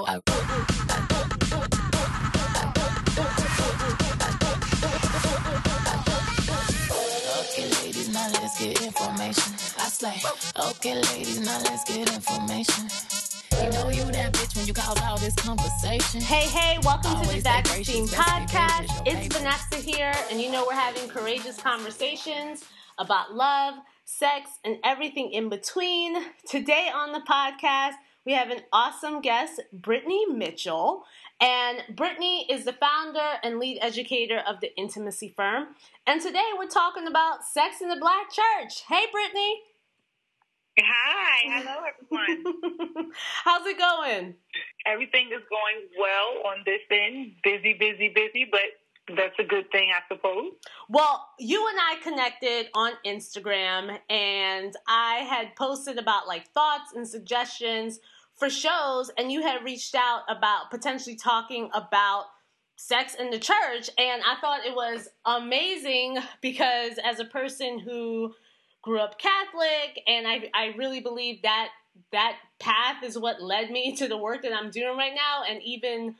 Okay, ladies, now let's get information. I slay. Okay, ladies, now let's get information. You know you that bitch when you cause all this conversation. Hey, hey, welcome to the Always say Team Podcast. It's. Vanessa here, and you know we're having courageous conversations about love, sex, and everything in between. Today on the podcast, we have an awesome guest, Brittany Mitchell. And Brittany is the founder and lead educator of the Intimacy Firm. And today we're talking about sex in the Black Church. Hey, Brittany. Hi, hello everyone. How's it going? Everything is going well on this end. Busy, busy, busy, but that's a good thing, I suppose. Well, you and I connected on Instagram, and I had posted about like thoughts and suggestions for shows, and you had reached out about potentially talking about sex in the church. And I thought it was amazing because, as a person who grew up Catholic, and I, I really believe that that path is what led me to the work that I'm doing right now, and even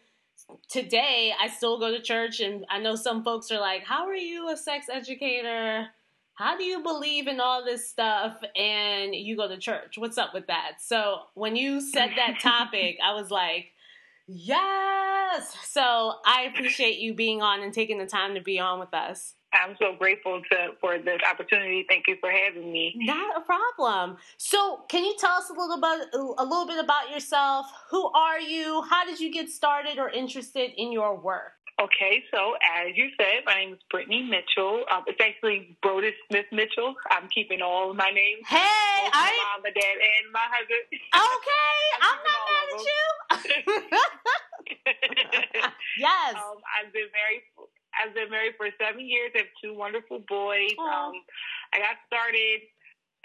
today I still go to church and I know some folks are like, How are you a sex educator? How do you believe in all this stuff and you go to church? What's up with that? So when you said that topic, I was like, Yes. So I appreciate you being on and taking the time to be on with us. I'm so grateful to for this opportunity. Thank you for having me. Not a problem. So, can you tell us a little bit a little bit about yourself? Who are you? How did you get started or interested in your work? Okay, so as you said, my name is Brittany Mitchell. Um, it's actually Brodus Smith Mitchell. I'm keeping all of my names. Hey, Both my I mom, my dad, and my husband. okay. I'm keeping not mad at you. yes. um, I've been married. I've been married for seven years. I have two wonderful boys. Um, I got started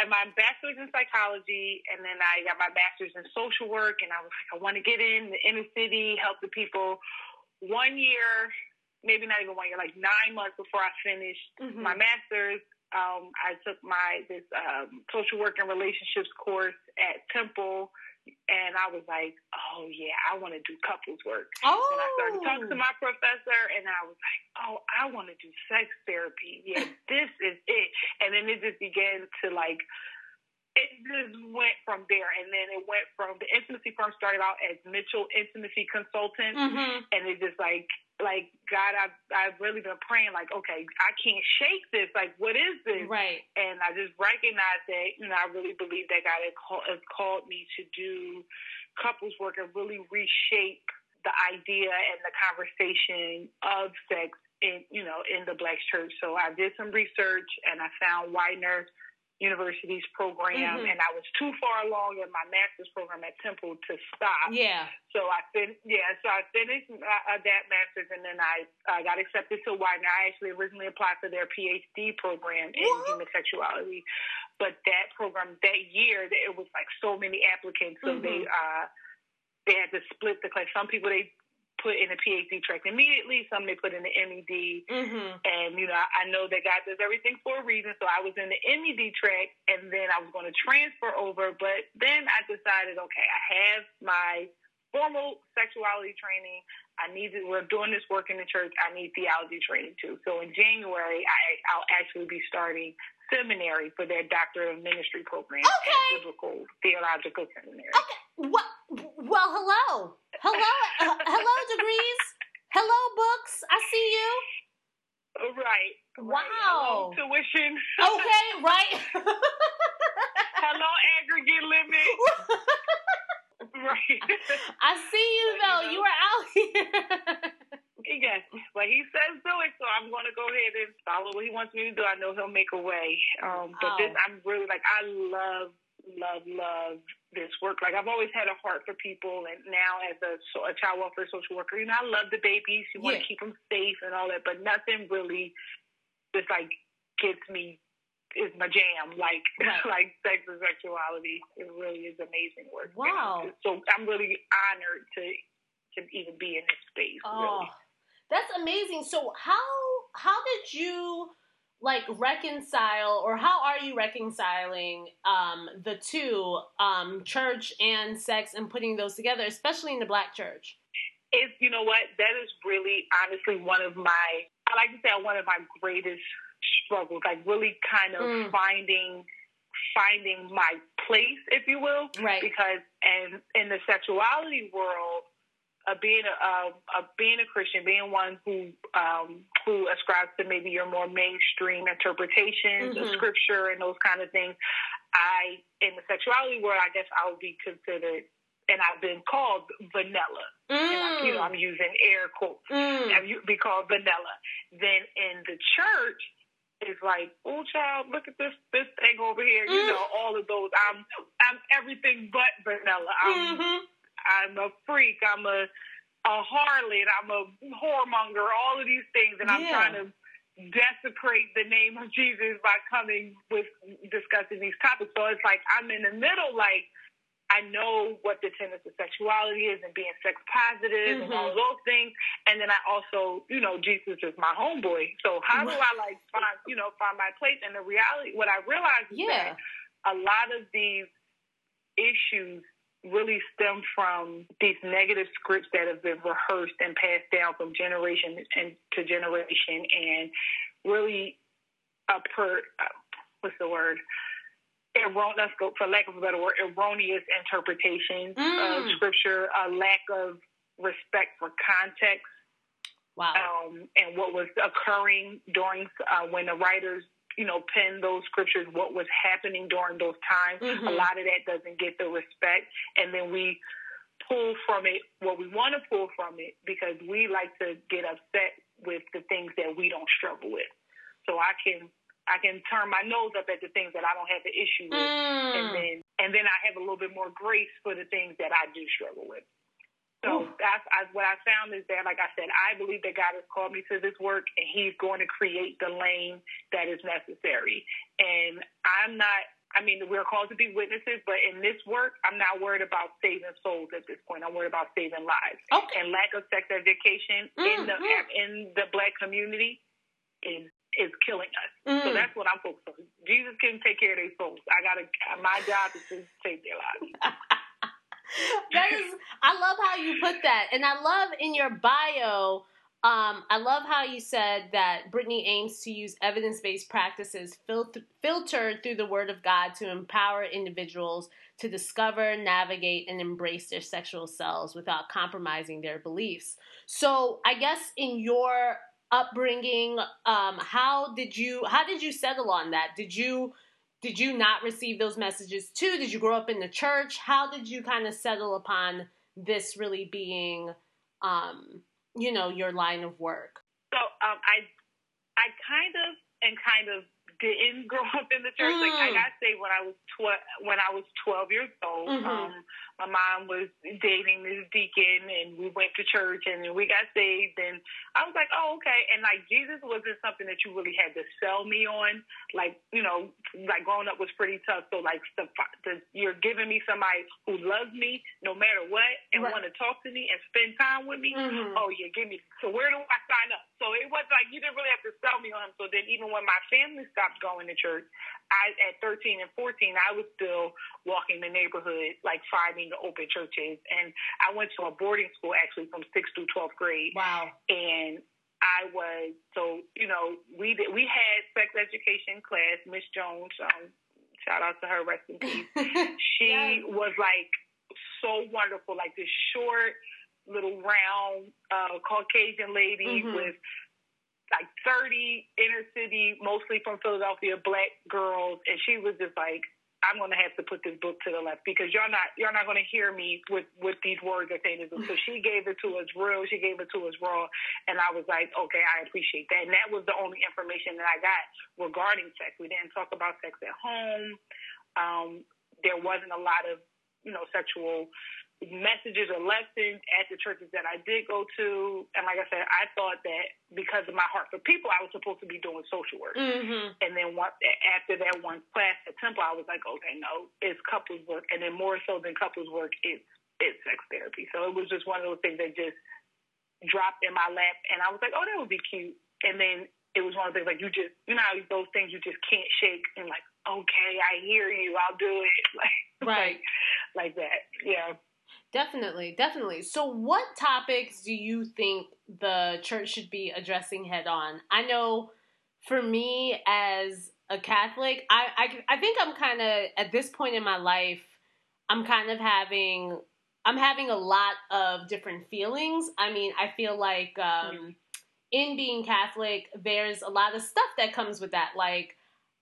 at my bachelor's in psychology, and then I got my master's in social work. And I was like, I want to get in the inner city, help the people. One year, maybe not even one year, like nine months before I finished Mhm. my master's, um, I took my this um, social work and relationships course at Temple, and I was like, oh yeah, I want to do couples work. Oh. And I started talking to my professor, and I was like, "Oh, I want to do sex therapy. Yeah, this is it." And then it just began to like, just went from there, and then it went from the intimacy firm started out as Mitchell Intimacy Consultant, Mhm. and it just like, like God, I've I've really been praying, like, okay, I can't shake this. Like, what is this? Right. and I just recognized that, you know, I really believe that God has, call, has called me to do couples work and really reshape the idea and the conversation of sex in, you know, in the Black church. So I did some research and I found Widener University's program, Mhm. and I was too far along in my master's program at Temple to stop. Yeah. So I fin yeah, so I finished uh, uh, that master's, and then I uh, got accepted to Widener. I actually originally applied for their PhD program in What? human sexuality, but that program that year, it was like so many applicants, so they uh, they had to split the class. Some people they put in a PhD track immediately, some they put in the MED. Mhm. And you know, I I know that God does everything for a reason. So I was in the MED track, and then I was going to transfer over. But then I decided, okay, I have my formal sexuality training. I need to. We're doing this work in the church. I need theology training too. So in January, I, I'll actually be starting seminary for their Doctor of Ministry program Okay. at Biblical Theological Seminary. Okay. What? Well, hello, hello, uh, hello, degrees, hello, books. I see you. Right. right. Wow. Hello, tuition. Okay, right. Hello, aggregate limit. right. I see you you though. know- You are out here. Yes, but he says do it, so I'm going to go ahead and follow what he wants me to do. I know he'll make a way. Um, but this, I'm really like, I love, love, love this work. Like I've always had a heart for people, and now as a, so- a child welfare social worker, you know, I love the babies. You want to keep them safe and all that, but nothing really just like gets me. Is my jam like Right. like sex and sexuality? It really is amazing work. Wow. So I'm really honored to to even be in this space. Oh, Really. that's amazing. So how how did you like reconcile or how are you reconciling um, the two um, church and sex and putting those together especially in the black church it's you know what that is really honestly one of my i like to say one of my greatest struggles like really kind of mm. finding finding my place if you will right because and in the sexuality world uh, being a, uh, being a Christian, being one who um, who ascribes to maybe your more mainstream interpretations mm-hmm. of scripture and those kind of things, I in the sexuality world, I guess I would be considered, and I've been called vanilla. Mm. I, you know, I'm using air quotes. Mm. I've be called vanilla. Then in the church, it's like, oh child, look at this this thing over here. Mm. You know, all of those. I'm I'm everything but vanilla. I'm mm-hmm. I'm a freak. I'm a a harlot. I'm a whoremonger. All of these things, and I'm trying to desecrate the name of Jesus by coming with discussing these topics. So it's like I'm in the middle, like I know what the tenets of sexuality is and being sex positive mm-hmm. and all those things. And then I also, you know, Jesus is my homeboy. So how do I like find, you know, find my place? And the reality, what I realized is that a lot of these issues really stem from these negative scripts that have been rehearsed and passed down from generation to generation and really a per uh, what's the word erroneous for lack of a better word erroneous interpretations mm. of scripture a lack of respect for context wow um, and what was occurring during uh, when the writers you know, penned those scriptures, what was happening during those times. Mm-hmm. A lot of that doesn't get the respect. And then we pull from it what we want to pull from it because we like to get upset with the things that we don't struggle with. So I can I can turn my nose up at the things that I don't have the issue with, mm. and then and then I have a little bit more grace for the things that I do struggle with. So that's I, what I found is that, like I said, I believe that God has called me to this work, and He's going to create the lane that is necessary. And I'm not. I mean, we're called to be witnesses, but in this work, I'm not worried about saving souls at this point. I'm worried about saving lives. Okay. And lack of sex education mm-hmm. in the in the black community is is killing us. Mm. So that's what I'm focused on. Jesus can take care of their souls. I gotta. My job is to save their lives. that is, I love how you put that, and I love in your bio. Um, I love how you said that Brittany aims to use evidence based practices filter, filtered through the Word of God to empower individuals to discover, navigate, and embrace their sexual selves without compromising their beliefs. So, I guess in your upbringing, um, how did you how did you settle on that? Did you did you not receive those messages too? Did you grow up in the church? How did you kind of settle upon this really being, um, you know, your line of work? So um, I, I kind of and kind of didn't grow up in the church. Mm. Like I mm. got saved when I was twelve. When I was twelve years old, mm-hmm. um, my mom was dating this deacon, and we went to church, and we got saved. And I was like, oh, okay. And like Jesus wasn't something that you really had to sell me on. Like you know, like growing up was pretty tough. So like the, the, you're giving me somebody who loves me no matter what, and right. want to talk to me and spend time with me. Mm-hmm. Oh yeah, give me. So where do I sign up? So it was like you didn't really have to sell me on him. So then even when my family stopped going to church, I at 13 and 14, I was still walking the neighborhood, like finding the open churches. And I went to a boarding school actually from sixth through 12th grade. Wow. And I was so you know we did we had sex education class. Miss Jones, um, shout out to her, rest in peace. she yes. was like so wonderful, like this short little round uh, Caucasian lady mm-hmm. with like 30 inner city, mostly from Philadelphia, black girls, and she was just like, I'm going to have to put this book to the left because you're not you're not going to hear me with with these words say this. So she gave it to us real. She gave it to us raw, and I was like, okay, I appreciate that. And that was the only information that I got regarding sex. We didn't talk about sex at home. Um, there wasn't a lot of you know sexual messages or lessons at the churches that I did go to. And like I said, I thought that because of my heart for people, I was supposed to be doing social work. Mm-hmm. And then once, after that one class at Temple, I was like, okay, no, it's couples work. And then more so than couples work, it's, it's sex therapy. So it was just one of those things that just dropped in my lap. And I was like, oh, that would be cute. And then it was one of the things like you just you know those things you just can't shake and like okay I hear you I'll do it like right like, like that yeah definitely definitely so what topics do you think the church should be addressing head on I know for me as a Catholic I I, I think I'm kind of at this point in my life I'm kind of having I'm having a lot of different feelings I mean I feel like um, mm-hmm in being Catholic, there's a lot of stuff that comes with that. Like,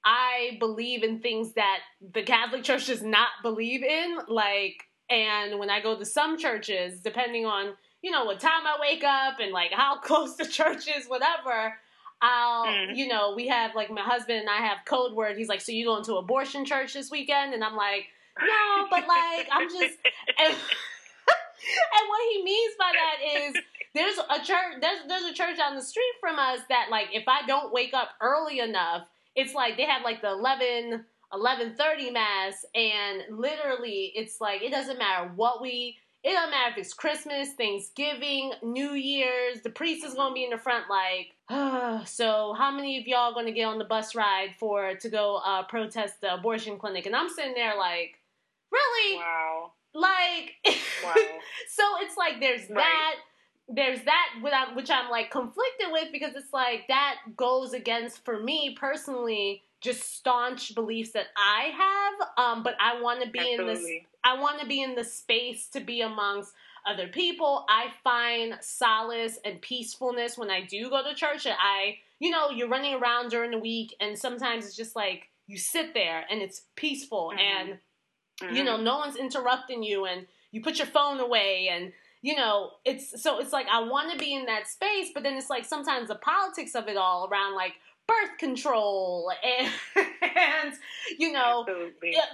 I believe in things that the Catholic Church does not believe in. Like, and when I go to some churches, depending on, you know, what time I wake up and like how close the church is, whatever, I'll, mm. you know, we have like my husband and I have code word. He's like, So you going to abortion church this weekend? And I'm like, No, but like, I'm just. And, and what he means by that is there's a church there's there's a church down the street from us that like if I don't wake up early enough, it's like they have like the 11 11:30 mass and literally it's like it doesn't matter what we it doesn't matter if it's Christmas, Thanksgiving, New Year's, the priest is going to be in the front like, oh, so how many of y'all going to get on the bus ride for to go uh, protest the abortion clinic? And I'm sitting there like, really? Wow. Like, wow. so it's like there's right. that there's that which I'm like conflicted with because it's like that goes against for me personally just staunch beliefs that I have. Um, but I want to be Absolutely. in this. I want to be in the space to be amongst other people. I find solace and peacefulness when I do go to church. And I, you know, you're running around during the week, and sometimes it's just like you sit there and it's peaceful, mm-hmm. and mm-hmm. you know, mm-hmm. no one's interrupting you, and you put your phone away, and you know, it's so it's like I want to be in that space, but then it's like sometimes the politics of it all around like birth control and, and you know,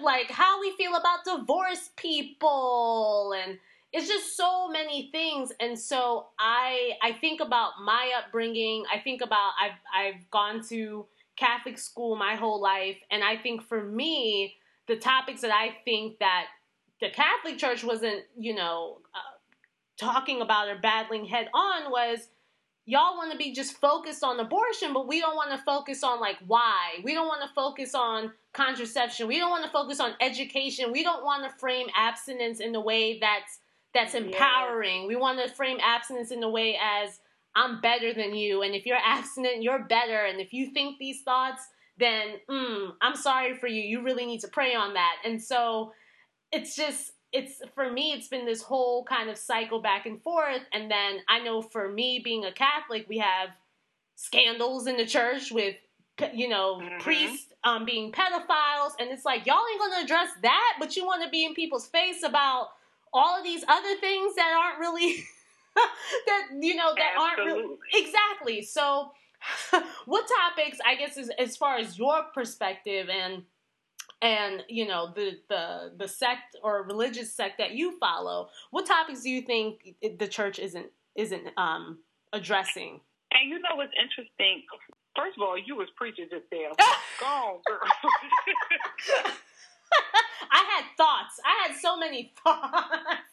like how we feel about divorced people and it's just so many things. And so i i think about my upbringing. I think about i've i've gone to catholic school my whole life. And i think for me the topics that i think that the catholic church wasn't you know uh, talking about or battling head on was y'all want to be just focused on abortion, but we don't want to focus on like why. We don't want to focus on contraception. We don't want to focus on education. We don't want to frame abstinence in the way that's that's empowering. Yeah. We want to frame abstinence in the way as I'm better than you, and if you're abstinent, you're better. And if you think these thoughts, then mm, I'm sorry for you. You really need to pray on that. And so it's just it's for me it's been this whole kind of cycle back and forth and then i know for me being a catholic we have scandals in the church with you know mm-hmm. priests um, being pedophiles and it's like y'all ain't gonna address that but you want to be in people's face about all of these other things that aren't really that you know that Absolutely. aren't really exactly so what topics i guess is as far as your perspective and and you know the the the sect or religious sect that you follow what topics do you think the church isn't isn't um addressing? And you know what's interesting? First of all you was preaching just there go on girl. I had thoughts. I had so many thoughts.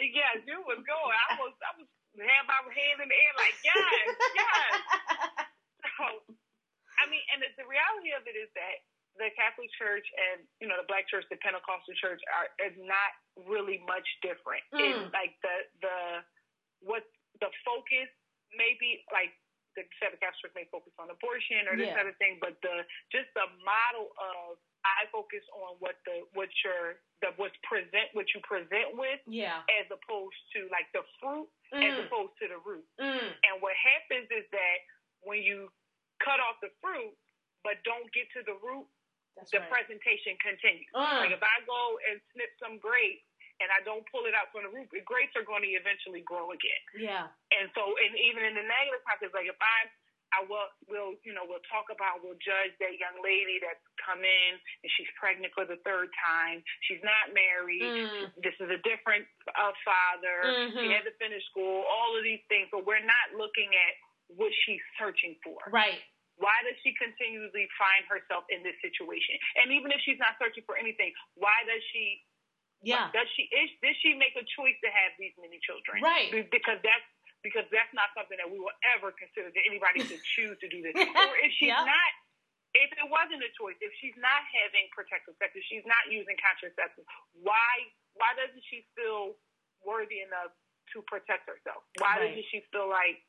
Yeah you was going. I was i was have my hand in the air like yes yes. So i mean and the, the reality of it is that the Catholic Church and you know the Black Church, the Pentecostal Church are is not really much different. Mm. In like the the what the focus maybe like the Catholic Church may focus on abortion or this yeah. kind of thing, but the just the model of I focus on what the what your the what's present what you present with, yeah, as opposed to like the fruit mm. as opposed to the root. Mm. And what happens is that when you cut off the fruit but don't get to the root, that's the right. presentation continues. Uh. Like if I go and snip some grapes and I don't pull it out from the root, the grapes are going to eventually grow again. Yeah. And so, and even in the negative context, like if I, I will, will, you know, we'll talk about, we'll judge that young lady that's come in and she's pregnant for the third time. She's not married. Mm. This is a different uh, father. Mm-hmm. She had to finish school. All of these things, but we're not looking at what she's searching for. Right. Why does she continually find herself in this situation? And even if she's not searching for anything, why does she? Yeah. Does she? Is, did she make a choice to have these many children? Right. Because that's because that's not something that we will ever consider that anybody should choose to do this. or if she's yep. not, if it wasn't a choice, if she's not having protective sex, if she's not using contraceptives, why why doesn't she feel worthy enough to protect herself? Why right. doesn't she feel like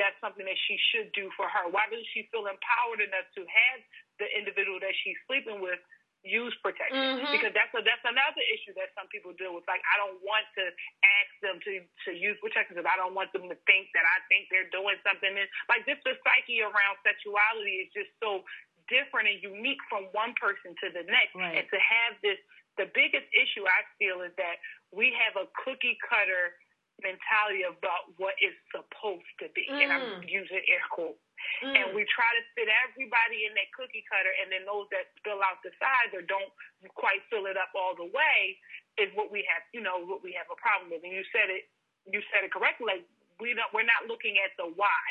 that's something that she should do for her? Why doesn't she feel empowered enough to have the individual that she's sleeping with use protection mm-hmm. because that's a, that's another issue that some people deal with. Like I don't want to ask them to to use protection because I don't want them to think that I think they're doing something. And like just the psyche around sexuality is just so different and unique from one person to the next. Right. And to have this, the biggest issue I feel is that we have a cookie cutter mentality about what is supposed to be, mm. and I'm mm. using air quotes. Mm. And we try to fit everybody in that cookie cutter, and then those that spill out the sides or don't quite fill it up all the way is what we have, you know, what we have a problem with. And you said it, you said it correctly. Like we don't, we're not looking at the why.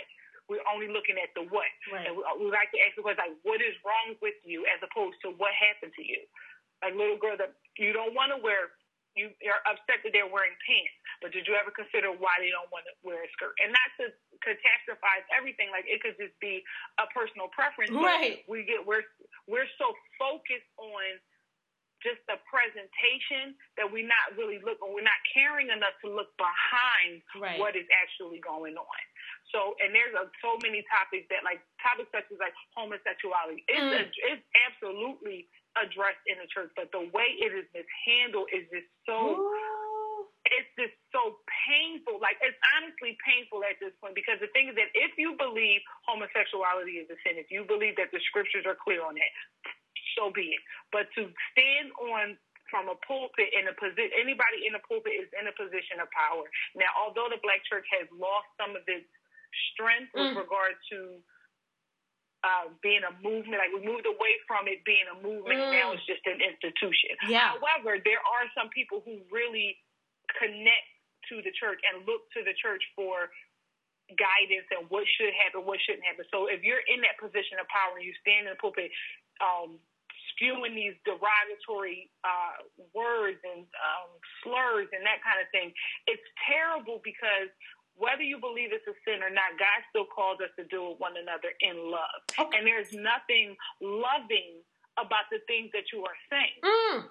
We're only looking at the what. Right. And we, we like to ask the question like, what is wrong with you, as opposed to what happened to you. Like little girl that you don't want to wear you are upset that they're wearing pants, but did you ever consider why they don't want to wear a skirt? And not to catastrophize everything, like it could just be a personal preference. Right. We get we're we're so focused on just the presentation that we're not really looking, we're not caring enough to look behind right. what is actually going on. So, and there's a, so many topics that, like topics such as like homosexuality, it's mm. a, it's absolutely addressed in the church, but the way it is mishandled is just so. Ooh. It's just so painful. Like it's honestly painful at this point because the thing is that if you believe homosexuality is a sin, if you believe that the scriptures are clear on that, so be it. But to stand on from a pulpit in a position, anybody in a pulpit is in a position of power. Now, although the black church has lost some of its strength with mm. regard to uh, being a movement. Like we moved away from it being a movement, mm. now it's just an institution. Yeah. However, there are some people who really connect to the church and look to the church for guidance and what should happen, what shouldn't happen. So if you're in that position of power and you stand in the pulpit, um, spewing these derogatory uh, words and um, slurs and that kind of thing, it's terrible because whether you believe it's a sin or not, God still calls us to do with one another in love. Okay. And there's nothing loving about the things that you are saying. Mm.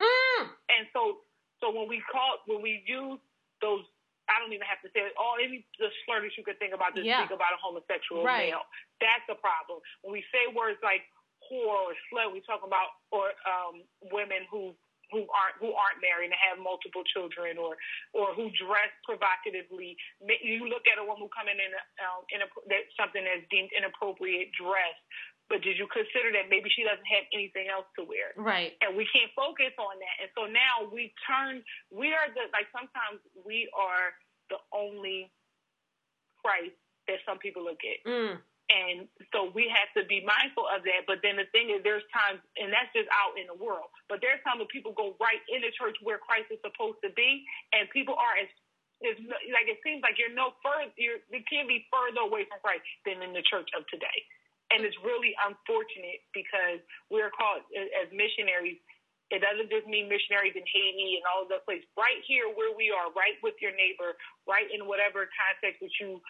Mm. And so, so when we call, when we use those, I don't even have to say it, all any the slur that you could think about to yeah. speak about a homosexual right. male. That's a problem. When we say words like whore or slut, we talk about or um, women who who aren't who aren't married and have multiple children or or who dress provocatively. You look at a woman who coming in um, in a, that something that's deemed inappropriate dress, but did you consider that maybe she doesn't have anything else to wear? Right. And we can't focus on that. And so now we turn. We are the like sometimes we are the only Christ that some people look at. Mm. And so we have to be mindful of that. But then the thing is, there's times, and that's just out in the world. But there's times when people go right in the church where Christ is supposed to be, and people are as is like it seems like you're no further, you're, you can't be further away from Christ than in the church of today. And it's really unfortunate because we're called as missionaries. It doesn't just mean missionaries in Haiti and all those places. Right here, where we are, right with your neighbor, right in whatever context that you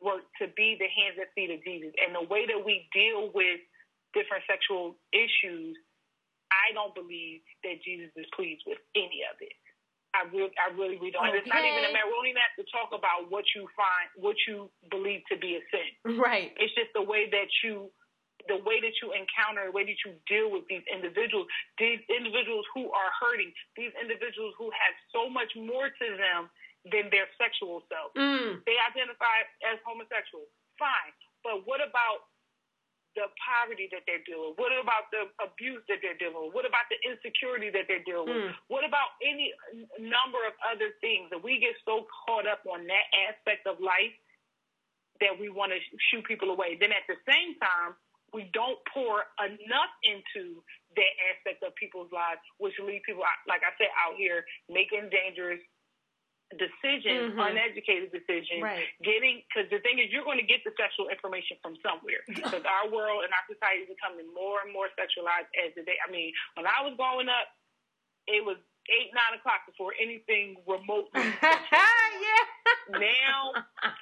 were to be the hands and feet of Jesus. And the way that we deal with different sexual issues, I don't believe that Jesus is pleased with any of it. I really, I really, really don't. Okay. It's not even a matter. We don't even have to talk about what you find, what you believe to be a sin. Right. It's just the way that you, the way that you encounter, the way that you deal with these individuals, these individuals who are hurting, these individuals who have so much more to them than their sexual self. Mm. They identify as homosexual. Fine. But what about the poverty that they're dealing with? What about the abuse that they're dealing with? What about the insecurity that they're dealing with? Mm. What about any number of other things that we get so caught up on that aspect of life that we want to shoot people away? Then at the same time, we don't pour enough into that aspect of people's lives, which lead people, like I said, out here making dangerous decisions, mm-hmm. uneducated decisions, right. getting because the thing is you're going to get the sexual information from somewhere because our world and our society is becoming more and more sexualized as the day. I mean, when I was growing up, it was eight, nine o'clock before anything remotely. yeah. now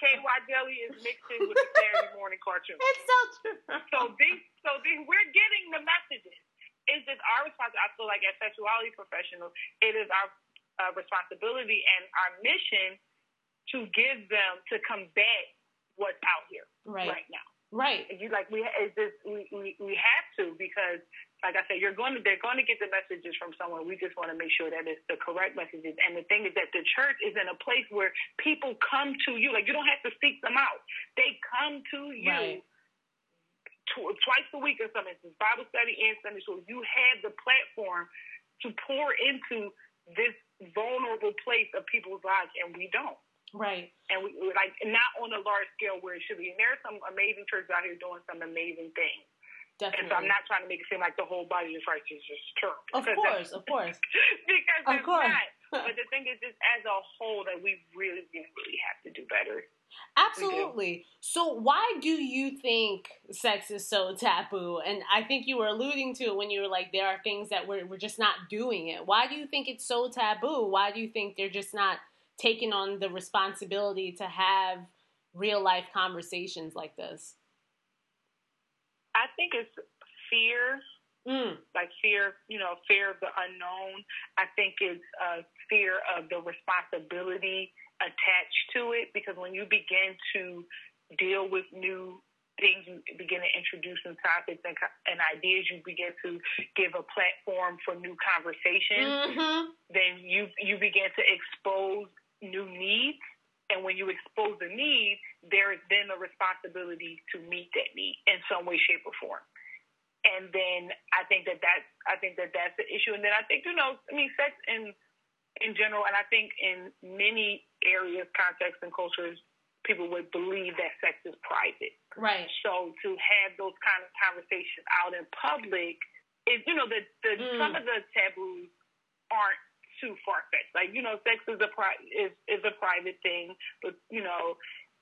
KY Jelly is mixed in with the Saturday morning cartoon. It's so true. So these, so these, we're getting the messages. It's just our responsibility. I feel like as sexuality professionals, it is our uh, responsibility and our mission to give them to combat what's out here Right. right now. Right. You like we it's just we, we we have to because like I said, you're going to they're going to get the messages from someone. We just want to make sure that it's the correct messages. And the thing is that the church is in a place where people come to you. Like you don't have to seek them out; they come to you. Right. tw- Twice a week or something, it's Bible study and Sunday school. You have the platform to pour into this vulnerable place of people's lives, and we don't Right. and we like not on a large scale where it should be. And there are some amazing churches out here doing some amazing things. Definitely. And so I'm not trying to make it seem like the whole body of Christ is just terrible. Of course, of course. because Of course. not. But the thing is, just as a whole, that we really, really, really have to do better. Absolutely. So, why do you think sex is so taboo? And I think you were alluding to it when you were like, there are things that we're, we're just not doing it. Why do you think it's so taboo? Why do you think they're just not taking on the responsibility to have real life conversations like this? I think it's fear, Mm, like fear, you know, fear of the unknown. I think it's uh, fear of the responsibility attached to it because when you begin to deal with new things, you begin to introduce new topics and, and ideas, you begin to give a platform for new conversations. hmm Then you you begin to expose new needs, and when you expose the need, there is then a responsibility to meet that need in some way, shape, or form. And then I think that that's I think that that's the issue. And then I think you know I mean sex in in general, and I think in many areas, contexts, and cultures, people would believe that sex is private. Right. So to have those kind of conversations out in public is, you know, the, the Mm. some of the taboos aren't too far fetched. Like, you know, sex is a pri- is is a private thing, but you know,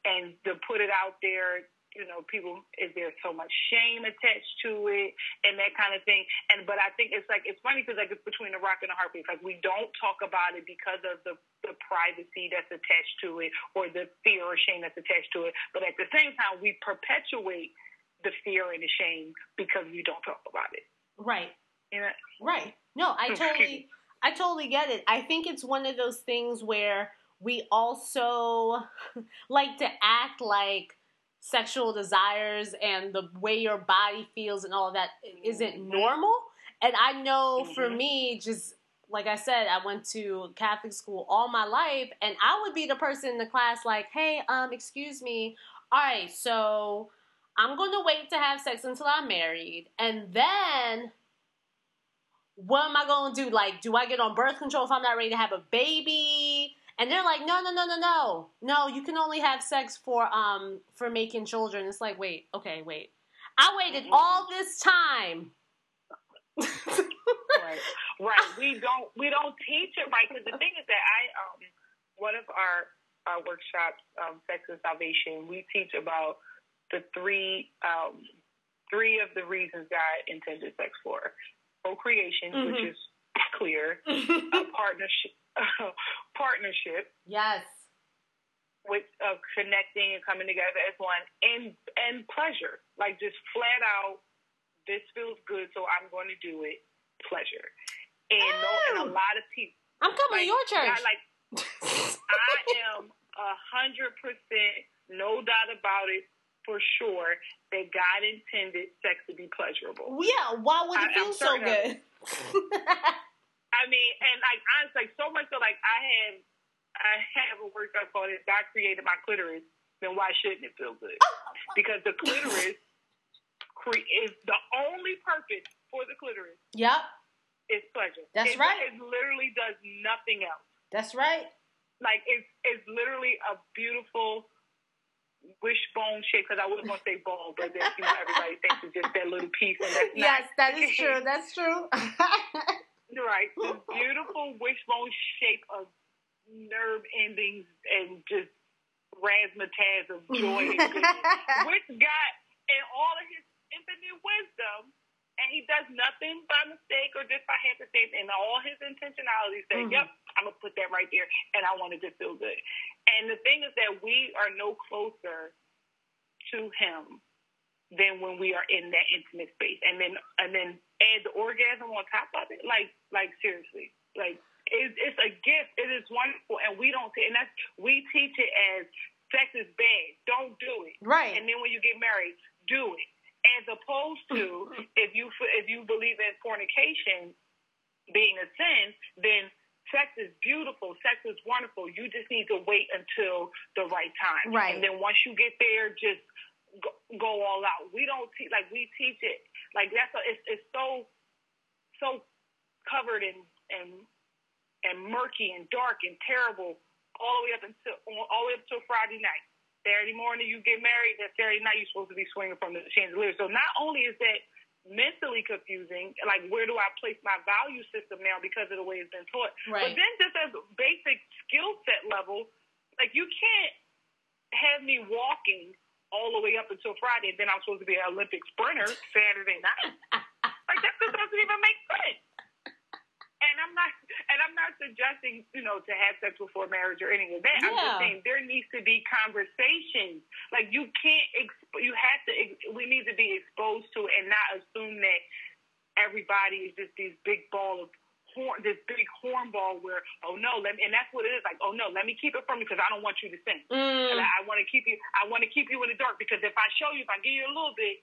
and to put it out there, you know, people is there so much shame attached to it and that kind of thing. And but I think it's like it's funny because like it's between a rock and a hard place. Like we don't talk about it because of the the privacy that's attached to it or the fear or shame that's attached to it. But at the same time, we perpetuate the fear and the shame because we don't talk about it. Right. You know? Right. No, I totally I totally get it. I think it's one of those things where we also like to act like sexual desires and the way your body feels and all of that isn't Mhm. normal. And I know for Mhm. me just like I said, I went to Catholic school all my life and I would be the person in the class like, "Hey, um excuse me. All right, so I'm going to wait to have sex until I'm married and then what am I going to do? Like, do I get on birth control if I'm not ready to have a baby? And they're like, no, no, no, no, no, no. You can only have sex for um for making children. It's like, wait, okay, wait. I waited Mhm. all this time. right, right. We don't we don't teach it right because the thing is that I um one of our our workshops, um, Sex and Salvation, we teach about the three um three of the reasons God intended sex for: procreation, Mhm. which is clear, a partnership, partnership, yes. with of connecting and coming together as one, and and pleasure, like just flat out, this feels good, so I'm going to do it. Pleasure, and no, and a Oh. lot of people. I'm coming to your I, church. like I am a hundred percent, no doubt about it, for sure that God intended sex to be pleasurable. yeah, why would it I- feel so good? I mean, and like honestly, like so much so, like I have, I have a workout called "If God Created My Clitoris, then why shouldn't it feel good?" Because the clitoris cre- is the only purpose for the clitoris yep, is pleasure. That's It- right. It literally does nothing else. that's right. Like it's it's literally a beautiful wishbone shape. Because I was gonna say ball, but then you know everybody thinks it's just that little piece, and that's Yes, that the is true. That's true. Right. The beautiful wishbone shape of nerve endings and just razzmatazz of joy and goodness, which God, in all of his infinite wisdom and he does nothing by mistake or just by happenstance, and all his intentionality say, mm-hmm. "Yep, I'm gonna put that right there," and I wanted to feel good. And the thing is that we are no closer to him than when we are in that intimate space, and then and then add the orgasm on top of it. Like like seriously, like it's, it's a gift. It is wonderful, and we don't. And that's we teach it as sex is bad. Don't do it. Right. And then when you get married, do it. As opposed to if you if you believe in fornication being a sin, then sex is beautiful. Sex is wonderful. You just need to wait until the right time. Right. And then once you get there, just go, go all out. We don't teach like we teach it like that's a, it's, it's so so covered in and and murky and dark and terrible all the way up until all the way up until Friday night. Saturday morning you get married. That Saturday night you're supposed to be swinging from the chandelier. So not only is that mentally confusing, like where do I place my value system now because of the way it's been taught, right. but then just as basic skill set level, like you can't have me walking all the way up until Friday, and then I'm supposed to be an Olympic sprinter Saturday night. like that just doesn't even make sense and I'm not and I'm not suggesting you know to have sex before marriage or any of that. Yeah. I'm just saying there needs to be conversations. Like you can't exp- you have to we need to be exposed to and not assume that everybody is just these big ball of horn this big hornball where oh no let me and that's what it is like oh no let me keep it from you because I don't want you to sing mm. and I, I want to keep you I want to keep you in the dark because if I show you if I give you a little bit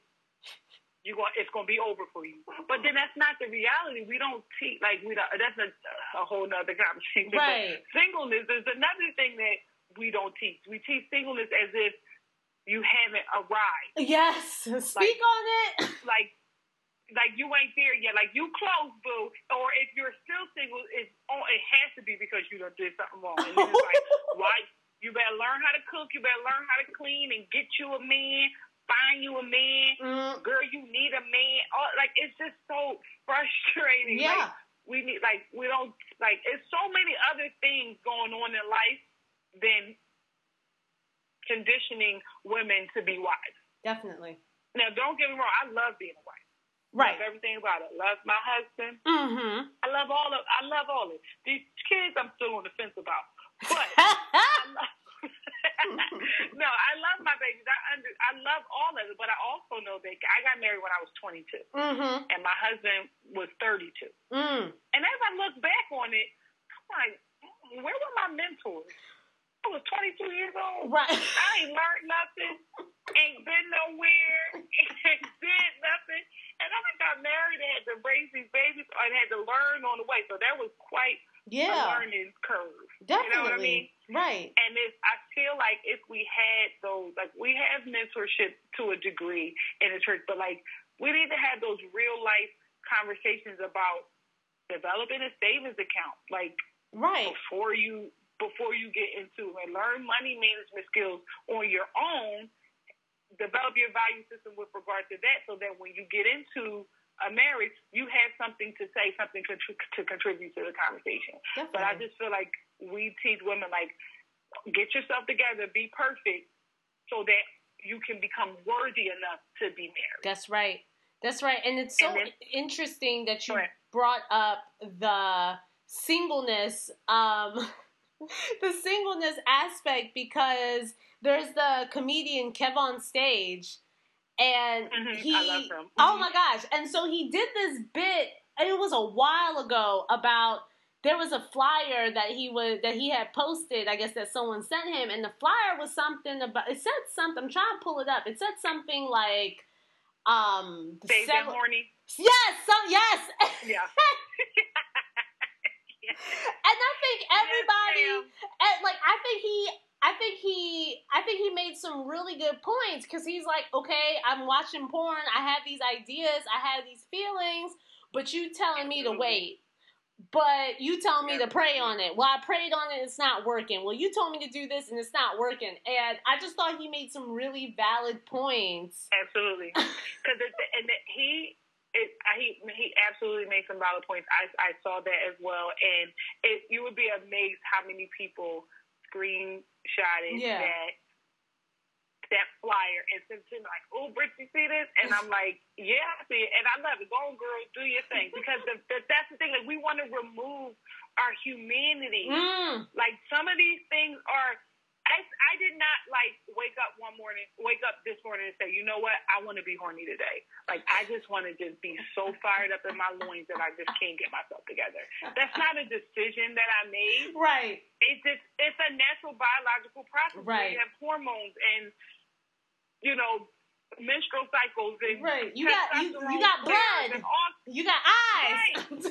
you going it's going to be over for you. But then that's not the reality. We don't teach like we don't. That's a, a whole nother conversation. Right. But singleness is another thing that we don't teach. We teach singleness as if you haven't arrived. Yes, speak like, on it. Like. Like you ain't there yet. Like you close, boo. Or if you're still single, it's oh, it has to be because you done did something wrong. And it's like, why? You better learn how to cook. You better learn how to clean and get you a man find you a man. Mm. Girl, you need a man. Oh, like it's just so frustrating. Yeah. Like, we need like we don't like it's so many other things going on in life than conditioning women to be wives. Definitely. Now don't get me wrong, I love being a wife. Right. Love everything about it. Love my husband. Mm-hmm. I love all of I love all of it. These kids I'm still on the fence about. But no, I love my babies. I under, I love all of it, but I also know that I got married when I was 22, mm-hmm. and my husband was 32. Mm. And as I look back on it, I'm like, where were my mentors? I was 22 years old. Right. I ain't learned nothing, ain't been nowhere, ain't did nothing. And then I got married and had to raise these babies and had to learn on the way. So that was quite yeah. a learning curve. Definitely. You know what I mean? Right. And if I feel like if we had those, like we have mentorship to a degree in the church, but like we need to have those real life conversations about developing a savings account, like right before you before you get into and learn money management skills on your own. Develop your value system with regard to that, so that when you get into a marriage, you have something to say, something to to contribute to the conversation. Definitely. But I just feel like we teach women like get yourself together, be perfect, so that you can become worthy enough to be married. That's right. That's right. And it's so and then, interesting that you brought up the singleness, um, the singleness aspect because there's the comedian KevOnStage and mm-hmm. he mm-hmm. oh my gosh. And so he did this bit it was a while ago about there was a flyer that he was that he had posted i guess that someone sent him and the flyer was something about it said something i'm trying to pull it up it said something like um seven, horny. Yes so yes. Yeah. And I think everybody, yes, like I think he I think he I think he made some really good points because he's like, okay, I'm watching porn, I have these ideas, I have these feelings, but you telling me to wait. But you tell me to pray on it. Well, I prayed on it, it's not working. Well, you told me to do this and it's not working. And I just thought he made some really valid points. Absolutely, because and he it, he he absolutely made some valid points. I I saw that as well, and it you would be amazed how many people screenshotted yeah. that that flyer and sent to me like, "Oh, Brit, you see this?" And I'm like, "Yeah, I see it," and I love it. Go on, girl, do your thing because the, the, that's the thing. Like we want to remove our humanity. Mm. Like some of these things are. I, I did not like wake up one morning, wake up this morning and say, you know what, I want to be horny today. Like I just want to just be so fired up in my loins that I just can't get myself together. That's not a decision that I made. Right. It's just it's a natural biological process. Right. We have hormones and you know menstrual cycles and Right. You got you, you got blood. all You got eyes.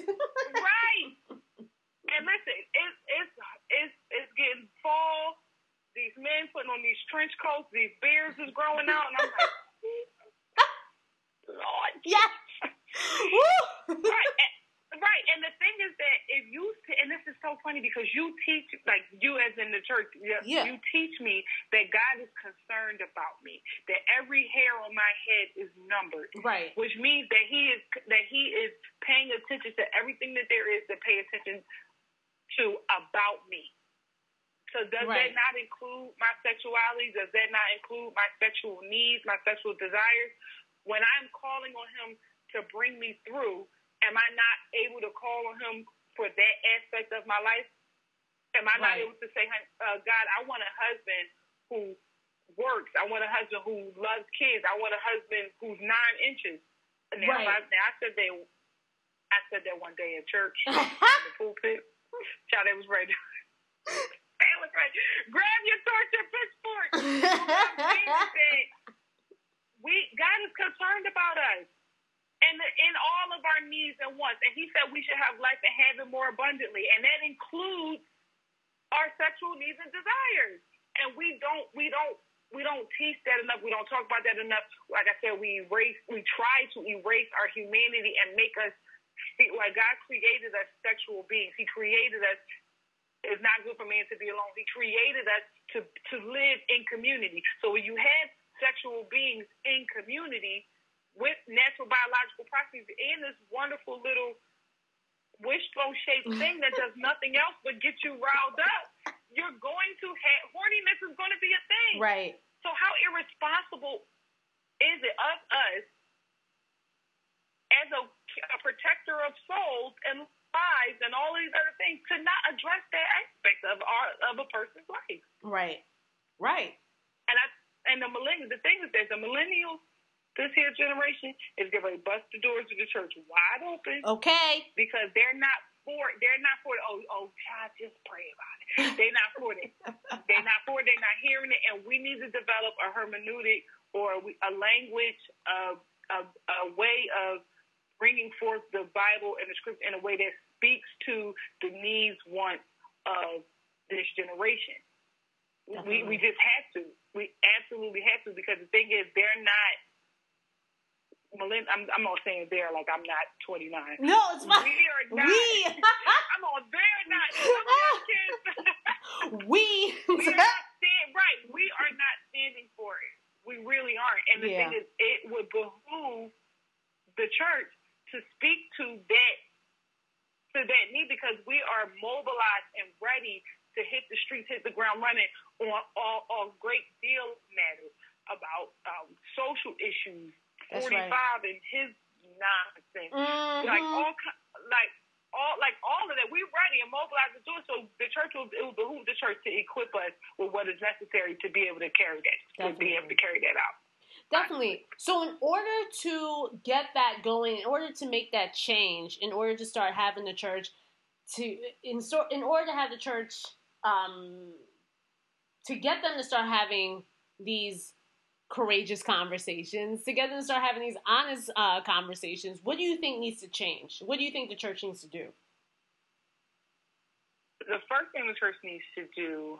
right. And listen, it's it's it's it's getting fall. These men putting on these trench coats. These beards is growing out, and I'm like, Lord, yes. Right. And, right. And the thing is that if you and this is so funny because you teach like you as in the church, you, Yeah. you teach me that God is concerned about me. That every hair on my head is numbered. Right. which means that he is that he is paying attention to everything that there is to pay attention to about me. So does Right. that not include my sexuality? Does that not include my sexual needs, my sexual desires? When I'm calling on him to bring me through, am I not able to call on him for that aspect of my life? Am I not able to say, uh, God, I want a husband who works. I want a husband who loves kids. I want a husband who's nine inches. Now, Right. I, now I said that. I said that one day at church in the pulpit. Child, that was right. right. Grab your torch and pitchfork. What I'm saying is that we God is concerned about us. And in all of our needs and wants. And he said we should have life and have it more abundantly. And that includes our sexual needs and desires. And we don't we don't we don't teach that enough. We don't talk about that enough. Like I said, we erase we try to erase our humanity and make us feel like God created us sexual beings. He created us it's not good for man to be alone. He created us to to live in community. So when you have sexual beings in community with natural biological processes and this wonderful little wishbone shaped thing that does nothing else but get you riled up, you're going to have horniness is going to be a thing. right. So how irresponsible is it of us as a, a protector of souls and lives and all these other things to not address that aspect of our of a person's life? Right. Right. And I and the millennial the thing is that the millennials, this here generation, is to bust the doors of the church wide open Okay. because they're not for they're not for oh oh child just pray about it. They're not for it. they're not for it. They're not hearing it, and we need to develop a hermeneutic or a language of a, a way of bringing forth the Bible and the script in a way that speaks to the needs, wants of this generation. We we just have to. We absolutely have to because the thing is, they're not. Millenn- I'm, I'm not saying they're like I'm not 29. No, it's fine. We are not. We. I'm on they're not. Some of kids. we. we are not stand, right. We are not standing for it. We really aren't. And the Yeah. thing is, it would behoove the church to speak to that to that need because we are mobilized and ready to hit the streets, hit the ground running on all, all great deal matters about um, social issues. That's Forty right. and his nonsense like Mhm. all like all like all of that. We're ready and mobilized to do it. So the church will it will behoove the church to equip us with what is necessary to be able to carry that to be able to carry that out. Definitely. So, in order to get that going, in order to make that change, in order to start having the church to in sort in order to have the church um to get them to start having these courageous conversations, to get them to start having these honest uh, conversations, what do you think needs to change? What do you think the church needs to do? The first thing the church needs to do.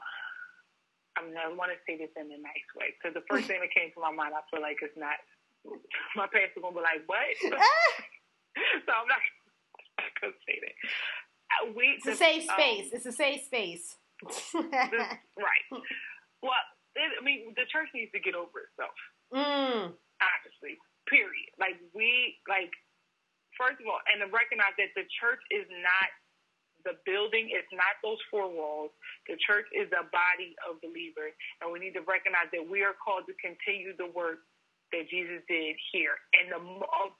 I mean, I want to say this in a nice way because the first thing that came to my mind, I feel like it's not. My pastor gonna be like, "What?" so I'm not, not gonna say that. We It's a the- safe um, space. It's a safe space. the- right. Well, it, I mean, the church needs to get over itself. mm, honestly. Period. Like we like first of all, and to recognize that the church is not the building is not those four walls. The church is a body of believers, and we need to recognize that we are called to continue the work that Jesus did here. And the most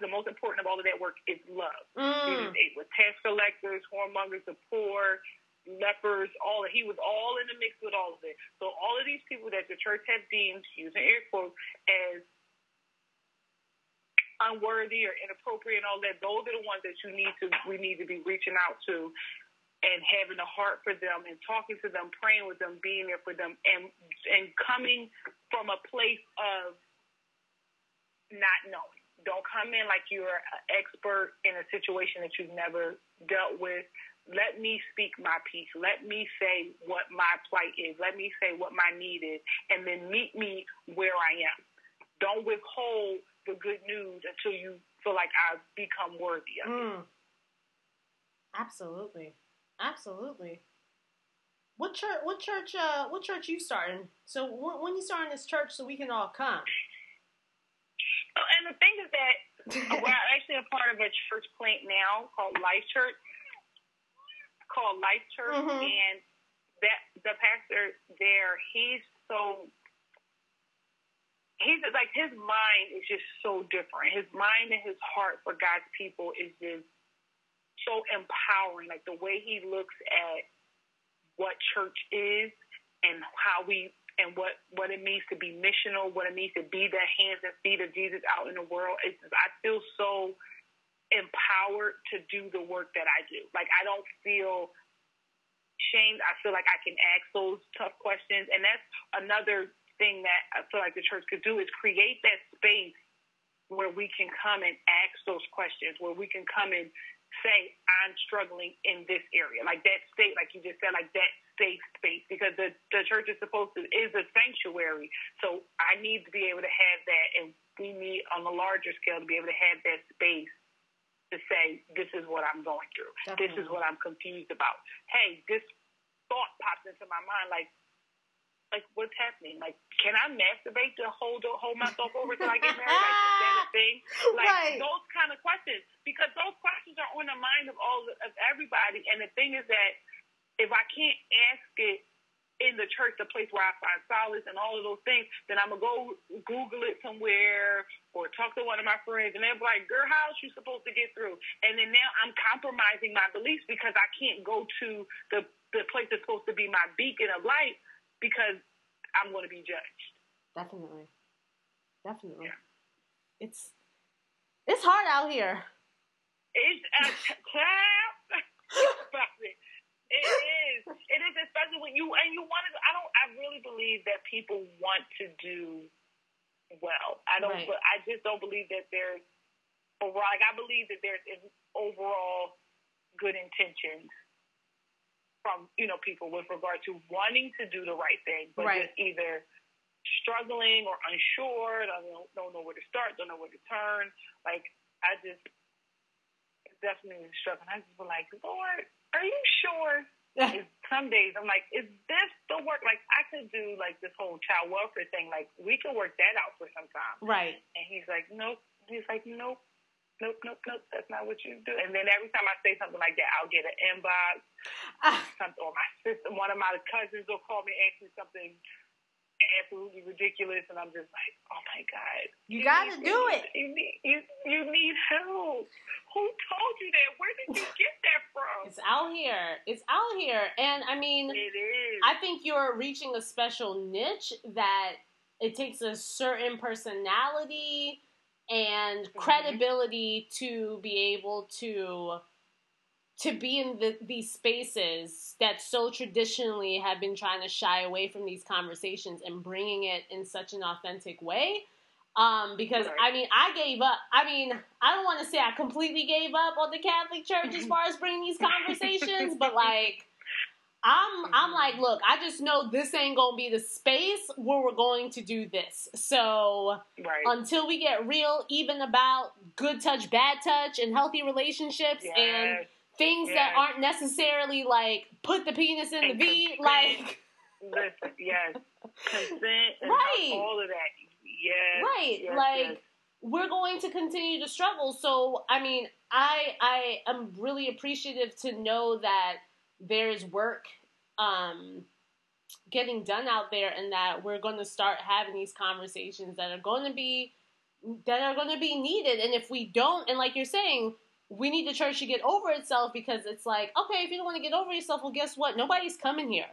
the most important of all of that work is love. Mm. Jesus ate with tax collectors, whoremongers, the poor, lepers, all that. He was all in the mix with all of it. So all of these people that the church have deemed, using air quotes, as unworthy or inappropriate and all that, those are the ones that you need to we need to be reaching out to and having a heart for them and talking to them, praying with them, being there for them and and coming from a place of not knowing. Don't come in like you're an expert in a situation that you've never dealt with. Let me speak my piece. Let me say what my plight is. Let me say what my need is, and then meet me where I am. Don't withhold the good news until you feel like I've become worthy of it. Mm. Absolutely, absolutely. What church? What church? Uh, what church you starting? So when, when you starting this church, so we can all come? Oh, and the thing is that we're actually a part of a church plant now called Life Church. Called Life Church, Mhm. and that the pastor there, he's so he's like his mind is just so different. His mind and his heart for God's people is just so empowering. Like the way he looks at what church is and how we and what what it means to be missional, what it means to be the hands and feet of Jesus out in the world. It's just, I feel so empowered to do the work that I do. Like I don't feel shamed. I feel like I can ask those tough questions, and that's another thing that I feel like the church could do is create that space where we can come and ask those questions, where we can come and say, I'm struggling in this area. Like that state, like you just said, like that safe space. Because the, the church is supposed to is a sanctuary. So I need to be able to have that and we need on a larger scale to be able to have that space to say, This is what I'm going through. This is what I'm confused about. Hey, this thought pops into my mind like like what's happening? Like, can I masturbate to hold hold myself over till I get married? Like, is that a thing? Like Right. those kind of questions, because those questions are on the mind of all of everybody. And the thing is that if I can't ask it in the church, the place where I find solace and all of those things, then I'm gonna go Google it somewhere or talk to one of my friends, and they're like, "Girl, how else you supposed to get through?" And then now I'm compromising my beliefs because I can't go to the the place that's supposed to be my beacon of light because I'm going to be judged. Definitely, definitely. Yeah. It's it's hard out here. It's uh, a trap. it is. It is, especially when you and you want to. I don't. I really believe that people want to do well. I don't. Right. I just don't believe that there's overall. Like I believe that there's overall good intentions from you know people with regard to wanting to do the right thing, but Right. just either struggling or unsure. Don't don't know where to start. Don't know where to turn. Like I just definitely struggling. I just feel like, Lord, are you sure? Some days I'm like, is this the work? Like I could do like this whole child welfare thing. Like we could work that out for some time. right. And he's like, nope. He's like, nope. Nope, nope, nope. That's not what you do. And then every time I say something like that, I'll get an inbox, Ah, something, or my sister, one of my cousins will call me and ask me something absolutely ridiculous, and I'm just like, oh my god, You gotta need- do you it. You need, you, you need help. Who told you that? Where did you get that from? it's out here. It's out here, and I mean, It is. I think you're reaching a special niche that it takes a certain personality and credibility to be able to to be in the, these spaces that so traditionally have been trying to shy away from these conversations and bringing it in such an authentic way. Um, because Right. I mean, I gave up. I mean, I don't want to say I completely gave up on the Catholic Church as far as bringing these conversations, but like, I'm I'm mm-hmm. like, look, I just know this ain't gonna be the space where we're going to do this. So right. until we get real, even about good touch, bad touch, and healthy relationships, and yes. things that aren't necessarily like put the penis in the And V, consent. like Listen, yes. Consent and Right. all of that. Yes. right, yes, like yes. we're going to continue to struggle. So, I mean, I I am really appreciative to know that there's work um, getting done out there, and that we're going to start having these conversations that are going to be that are going to be needed. And if we don't, and like you're saying, we need the church to get over itself because it's like, okay, if you don't want to get over yourself, well, guess what? Nobody's coming here.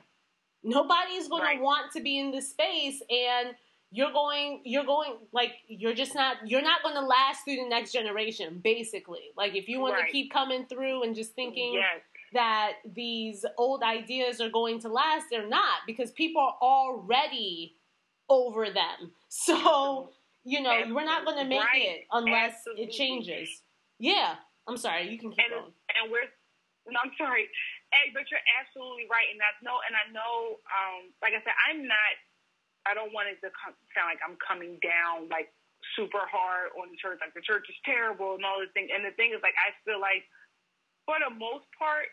Nobody's going right. to want to be in this space, and you're going you're going like you're just not you're not going to last through the next generation basically like if you want right. to keep coming through and just thinking yes. That these old ideas are going to last they're not because people are already over them so you know Absolutely. we're not going to make right. it unless Absolutely. it changes yeah i'm sorry you can keep and, going and we're no, i'm sorry hey but you're absolutely right and i know and i know um like i said i'm not I don't want it to come, sound like I'm coming down like super hard on the church, like the church is terrible and all this thing. And the thing is, like, I feel like for the most part,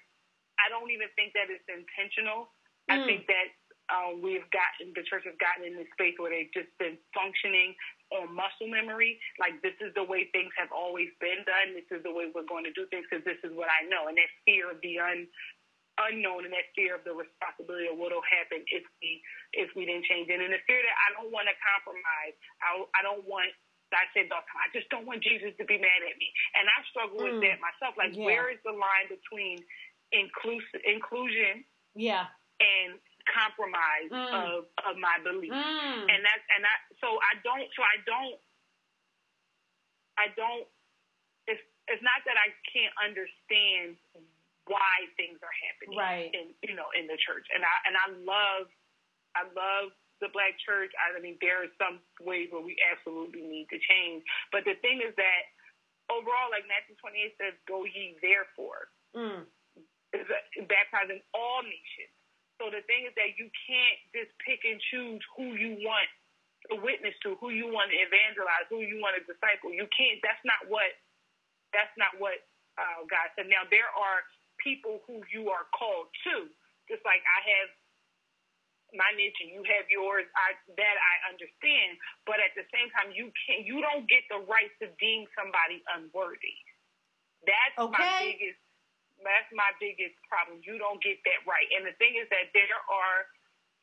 I don't even think that it's intentional. Mm. I think that um, we've gotten the church has gotten in this space where they've just been functioning on muscle memory. Like this is the way things have always been done. This is the way we're going to do things because this is what I know. And that fear of the un unknown and that fear of the responsibility of what will happen if we if we didn't change it, and the fear that I don't want to compromise. I I don't want. I said all the time, I just don't want Jesus to be mad at me, and I struggle mm. with that myself. Like, yeah. where is the line between inclusive inclusion, yeah, and compromise mm. of of my beliefs. mm. and that's and I so I don't so I don't I don't. It's it's not that I can't understand why things are happening right. in you know in the church. And I and I love I love the black church. I mean there are some ways where we absolutely need to change. But the thing is that overall, like Matthew twenty eight says, Go ye therefore. Mm. Baptizing all nations. So the thing is that you can't just pick and choose who you want to witness to, who you want to evangelize, who you want to disciple. You can't. That's not what. That's not what uh, God said. Now there are people who you are called to. Just like I have my niche and you have yours, I, that I understand. But at the same time, you can not you don't get the right to deem somebody unworthy. That's okay. my biggest. That's my biggest problem. You don't get that right. And the thing is that there are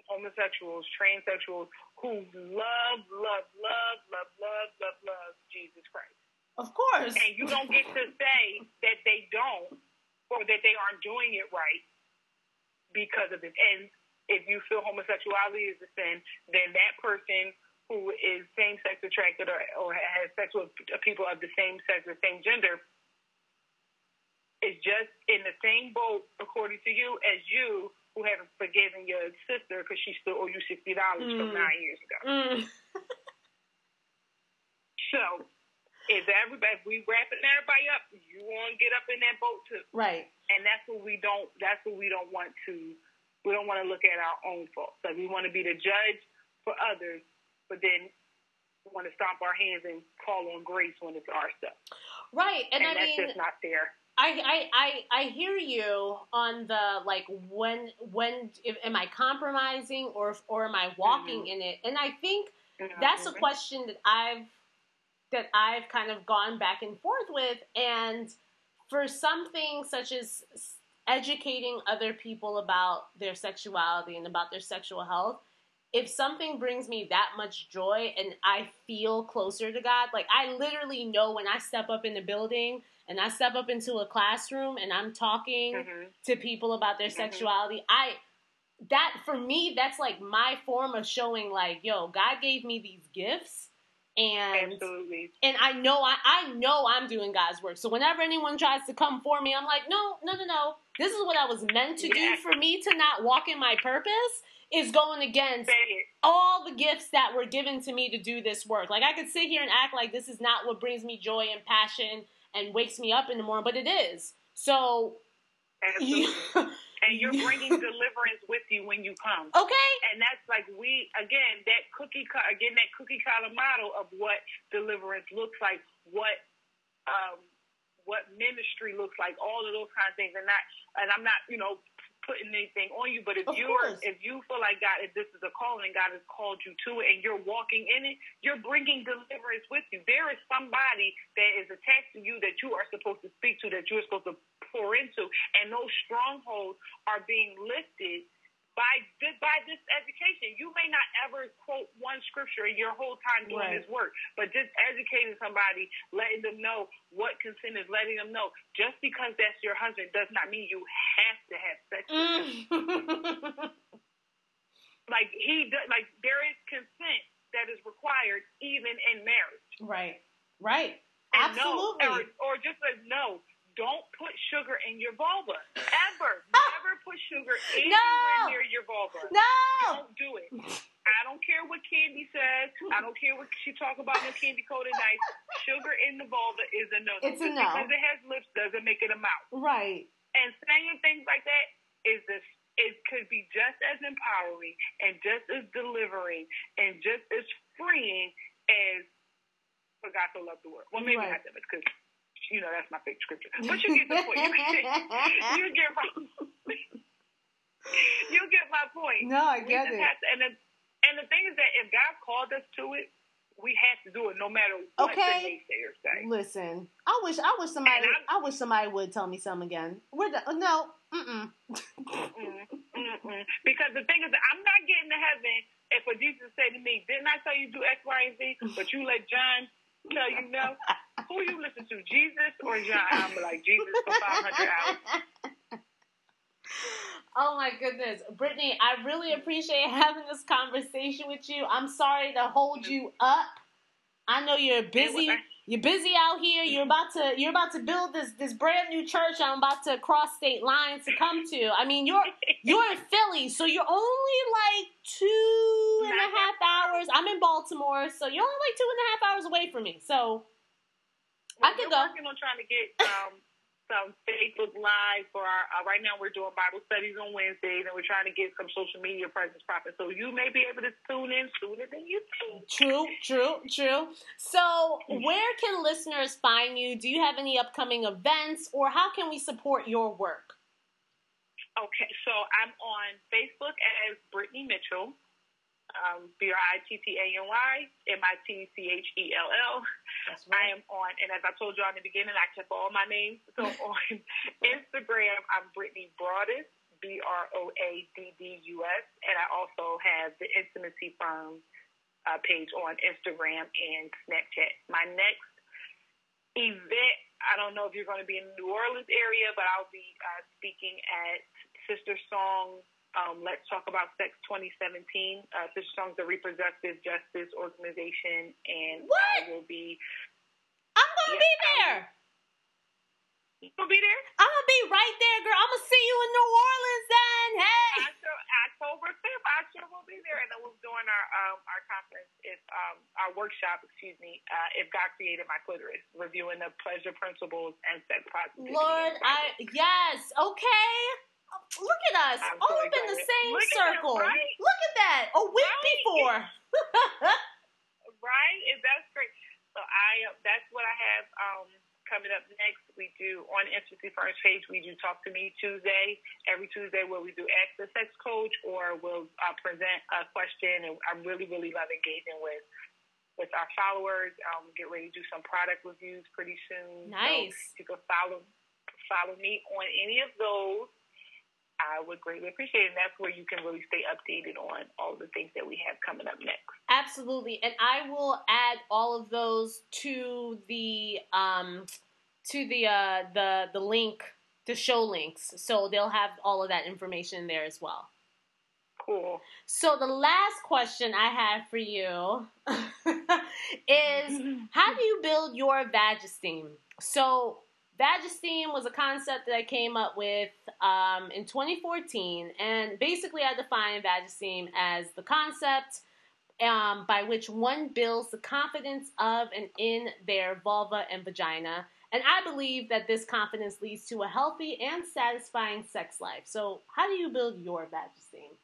homosexuals, transsexuals who love, love, love, love, love, love, love Jesus Christ. Of course. And you don't get to say that they don't or that they aren't doing it right because of it. And if you feel homosexuality is a sin, then that person who is same sex attracted or, or has sex with people of the same sex or same gender is just in the same boat, according to you, as you who haven't forgiven your sister because she still owe you $60 mm. from nine years ago. Mm. so if everybody if we wrapping everybody up, you want to get up in that boat too. Right. And that's what we don't. That's what we don't want to. We don't want to look at our own faults. Like we want to be the judge for others, but then we want to stomp our hands and call on grace when it's our stuff. Right. And, and I that's mean, just not fair. I, I, I, I hear you on the like when when if, am I compromising or or am I walking mm-hmm. in it? And I think mm-hmm. that's a question that I've that I've kind of gone back and forth with. And for something such as educating other people about their sexuality and about their sexual health, if something brings me that much joy and I feel closer to God, like I literally know when I step up in the building and I step up into a classroom and I'm talking mm-hmm. to people about their mm-hmm. sexuality, I that for me that's like my form of showing like, yo, God gave me these gifts and Absolutely. and I know I, I know I'm doing God's work. So whenever anyone tries to come for me, I'm like, no, no, no, no. This is what I was meant to do. For me to not walk in my purpose is going against all the gifts that were given to me to do this work. Like I could sit here and act like this is not what brings me joy and passion and wakes me up in the morning, but it is. So Absolutely. and you're bringing deliverance with you when you come. Okay. And that's like we again that cookie again that cookie cutter model of what deliverance looks like, what um, what ministry looks like, all of those kind of things. And not and I'm not you know putting anything on you, but if you're if you feel like God, if this is a calling, God has called you to it, and you're walking in it, you're bringing deliverance with you. There is somebody that is attached to you that you are supposed to speak to, that you're supposed to pour into, and those strongholds are being lifted by this, by this education. You may not ever quote one scripture your whole time doing Right. this work, but just educating somebody, letting them know what consent is, letting them know just because that's your husband does not mean you have to have sex with him. Mm. Like he does, like there is consent that is required even in marriage. right. Right. And Absolutely. No, or, or just a no. Don't put sugar in your vulva ever. Never put sugar anywhere No. near your vulva. no. Don't do it. I don't care what Candy says. I don't care what she talk about no candy coated night. Sugar in the vulva is a no. It's a no. Because it has lips doesn't make it a mouth. Right. And saying things like that is this. It could be just as empowering and just as delivering and just as freeing as "For God so loved the world." Well, maybe Right. not that much because you know that's my favorite scripture. But you get the point. you get my. you get my point. No, I get it. to- and the, and the thing is that if God called us to it, we have to do it no matter what Okay. the naysayers say. Listen, I wish I wish somebody I wish somebody would tell me something again. We're the, no, mm Mm, mm-mm. Because the thing is, that I'm not getting to heaven if a Jesus say to me, "Didn't I tell you do X, Y, and Z?" But you let John tell you no. Who you listen to, Jesus or John? I'm like Jesus for 500 hours. Oh my goodness, Brittany, I really appreciate having this conversation with you. I'm sorry to hold you up. I know you're busy. You're busy out here. You're about to you're about to build this this brand new church. I'm about to cross state lines to come to. I mean, you're you're in Philly, so you're only like two and a half hours. I'm in Baltimore, so you're only like two and a half hours away from me. So I could we're go. working on trying to get um, some Facebook Live for our. Uh, right now, we're doing Bible studies on Wednesdays, and we're trying to get some social media presence popping. So you may be able to tune in sooner than you think. True, true, true. So, where can listeners find you? Do you have any upcoming events, or how can we support your work? Okay, so I'm on Facebook as Brittany Mitchell, um, B R I T T A N Y M I T C H E L L. I am on, and as I told you in the beginning, I kept all my names. So on Instagram, I'm Brittany Broadus, B R O A D D U S, and I also have the Intimacy Firm uh, page on Instagram and Snapchat. My next event, I don't know if you're going to be in the New Orleans area, but I'll be uh, speaking at Sister Song. Um, Let's talk about sex 2017. Uh, Sister Song's a reproductive justice organization, and What? I will be I'm gonna be there. You gonna be there? I'm gonna be right there, girl. I'm gonna see you in New Orleans then. Hey. October, October fifth, I sure will be there, and then we're doing our um our conference, if um our workshop, excuse me, uh, if God created my clitoris, reviewing the pleasure principles and sex positivity. Lord, I yes, okay. Look at us, I'm all up in the same Look that, circle. right? Look at that, a week Right? before. right? Is that's great. So I uh, that's what I have um coming up next. We do on Intimacy First page. We do Talk to Me Tuesday every Tuesday, where we do Ask the Sex Coach, or we'll uh, present a question. And I really, really love engaging with with our followers. Um, get ready to do some product reviews pretty soon. Nice. So you can follow follow me on any of those. I would greatly appreciate it. And that's where you can really stay updated on all the things that we have coming up next. Absolutely, and I will add all of those to the um to the uh the the link the show links, so they'll have all of that information there as well. Cool. So the last question I have for you is how do you build your Vagesteem? So Vagesteem was a concept that I came up with um, in 2014, and basically I define Vagesteem as the concept um, by which one builds the confidence of and in their vulva and vagina. And I believe that this confidence leads to a healthy and satisfying sex life. So, how do you build your Vagesteem?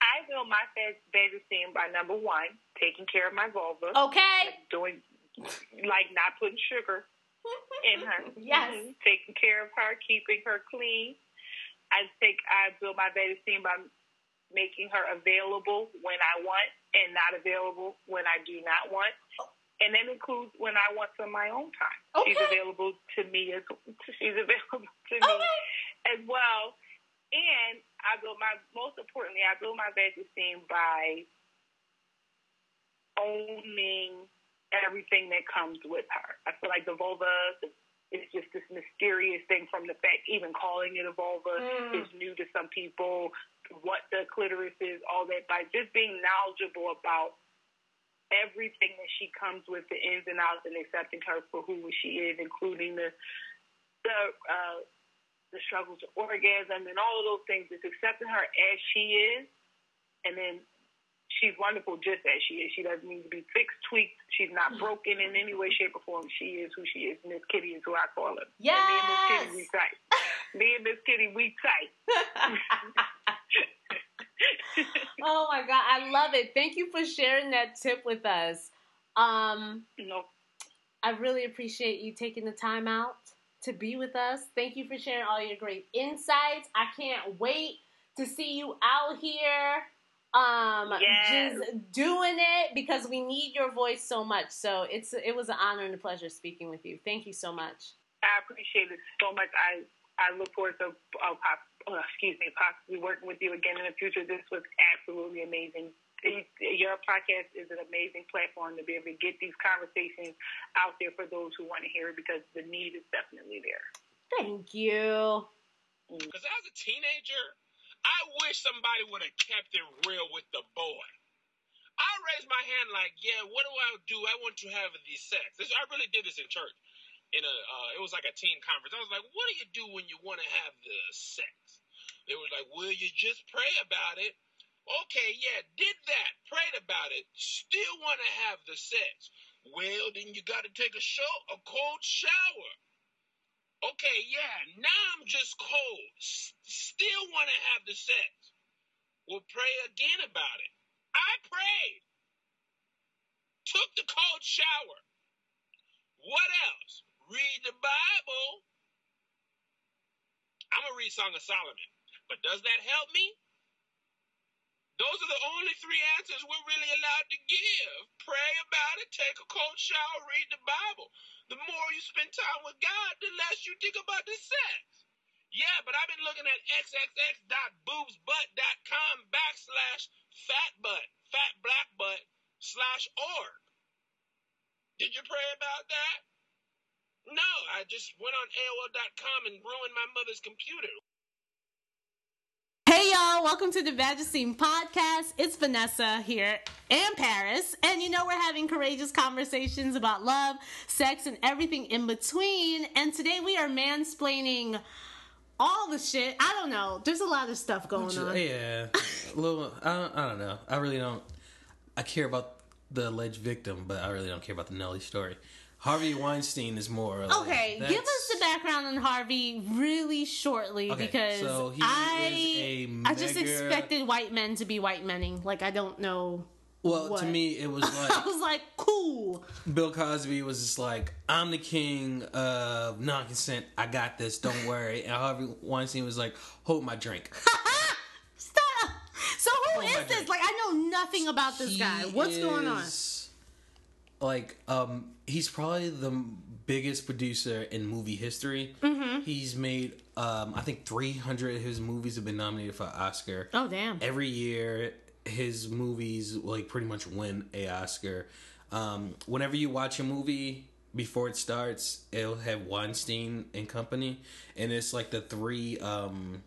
I build my Vagesteem by number one, taking care of my vulva. Okay. Doing, like, not putting sugar in her. Yes. Mhm. Taking care of her, keeping her clean. I think I build my Vagesteem by making her available when I want and not available when I do not want. And that includes when I want some of my own time. Okay. She's available to me as she's available to me Okay. as well. And I build my most importantly, I build my Vagesteem by owning everything that comes with her. I feel like the vulva is just this mysterious thing from the fact even calling it a vulva Mm. is new to some people. What the clitoris is, all that, by just being knowledgeable about everything that she comes with, the ins and outs, and accepting her for who she is, including the the uh, the struggles to orgasm and all of those things. Just accepting her as she is, and then she's wonderful just as she is. She doesn't need to be fixed, tweaked. She's not broken in any way, shape, or form. She is who she is. Miss Kitty is who I call her. And me and Miss Kitty, we Yes. tight. me and Miss Kitty, we tight. oh my god, I love it. Thank you for sharing that tip with us. Um, no, I really appreciate you taking the time out to be with us. Thank you for sharing all your great insights. I can't wait to see you out here um Yes. just doing it because we need your voice so much. So it's it was an honor and a pleasure speaking with you. Thank you so much. I appreciate it so much. I I look forward to uh, pop, uh, excuse me, possibly working with you again in the future. This was absolutely amazing. Your podcast is an amazing platform to be able to get these conversations out there for those who want to hear it because the need is definitely there. Thank you. Because as a teenager, I wish somebody would have kept it real with the boy. I raised my hand like, yeah, what do I do? I want to have the sex. This, I really did this in church. In a, uh, it was like a teen conference. I was like, what do you do when you want to have the sex? They was like, well, you just pray about it. Okay, yeah, did that, prayed about it, still want to have the sex. Well, then you got to take a show, a cold shower. Okay, yeah, now I'm just cold. S- still want to have the sex. We'll pray again about it. I prayed. Took the cold shower. What else? Read the Bible. I'm going to read Song of Solomon. But does that help me? Those are the only three answers we're really allowed to give. Pray about it, take a cold shower, read the Bible. The more you spend time with God, the less you think about the sex. Yeah, but I've been looking at xxx.boobsbutt.com backslash fatbutt, fat black butt slash org. Did you pray about that? No, I just went on AOL.com and ruined my mother's computer. Hey y'all, welcome to the Vagesteem Podcast. It's Vanessa here and Paris. And you know, we're having courageous conversations about love, sex, and everything in between. And today we are mansplaining all the shit. I don't know. There's a lot of stuff going on. Yeah, a little. I don't, I don't know. I really don't. I care about the alleged victim, but I really don't care about the Nelly story. Harvey Weinstein is more. Like, Okay, give us the background on Harvey really shortly Okay, because so I I just expected white men to be white menning. Like I don't know. Well, what? to me, it was like I was like, cool. Bill Cosby was just like, "I'm the king of non-consent. I got this. Don't worry." And Harvey Weinstein was like, "Hold my drink." Stop. So who Oh is this? God. Like I know nothing about this He guy. What's going on? Like, um, he's probably the biggest producer in movie history. Mm-hmm. He's made, um, I think, 300 of his movies have been nominated for an Oscar. Oh damn. Every year, his movies like pretty much win a Oscar. Um, whenever you watch a movie before it starts, it'll have Weinstein and company, and it's like the three um,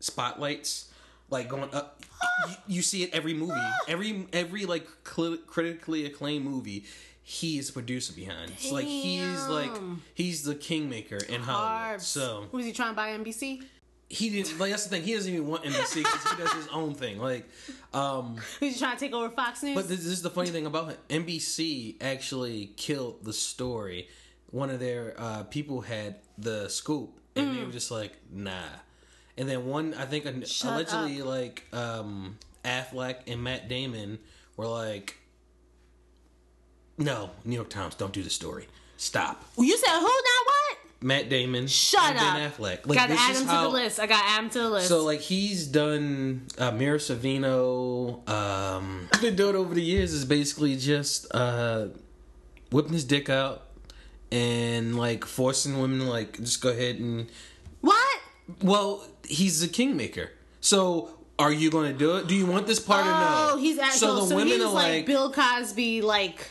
spotlights, like going up. you, you see it every movie, every every like cl- critically acclaimed movie. He is producer behind. It's like he's like he's the kingmaker in Hollywood. Carbs. So who's he trying to buy NBC? he didn't like that's the thing. He doesn't even want NBC because he does his own thing. Like, um, Who's he trying to take over Fox News? but this, this is the funny thing about it. NBC actually killed the story. One of their uh, people had the scoop, and they were just like, nah. And then one, I think, Shut allegedly, like um, Affleck and Matt Damon were like, no, New York Times, don't do the story. Stop. you said who? now what? Matt Damon, Shut up. Ben Affleck. Like, got to add him to the list. I got to add him to the list. So like he's done uh, Mira Sorvino. Um, what been doing over the years is basically just uh, whipping his dick out and like forcing women to like just go ahead and what? well he's a kingmaker. So are you going to do it? Do you want this part or no? Oh, he's actually so, the women he's are like, like Bill Cosby, like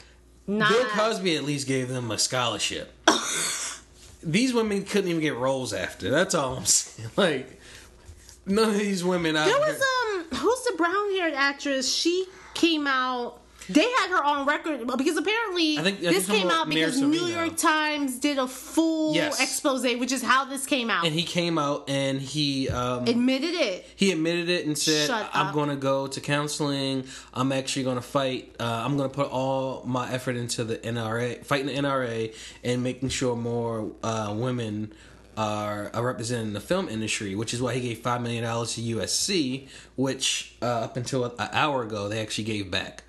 not. Bill Cosby at least gave them a scholarship. these women couldn't even get roles after. That's all I'm saying. Like none of these women. out There here- was um, who's the brown haired actress? She came out. They had her on record because apparently I think- I this came out because New York Times did a full Yes. expose, which is how this came out. and he came out and he um, Admitted it. he admitted it and said Shut i'm going to go to counseling i'm actually going to fight uh, i'm going to put all my effort into the nra fighting the nra and making sure more uh, women are, are represented in the film industry which is why he gave $5 million to usc which uh, up until an hour ago they actually gave back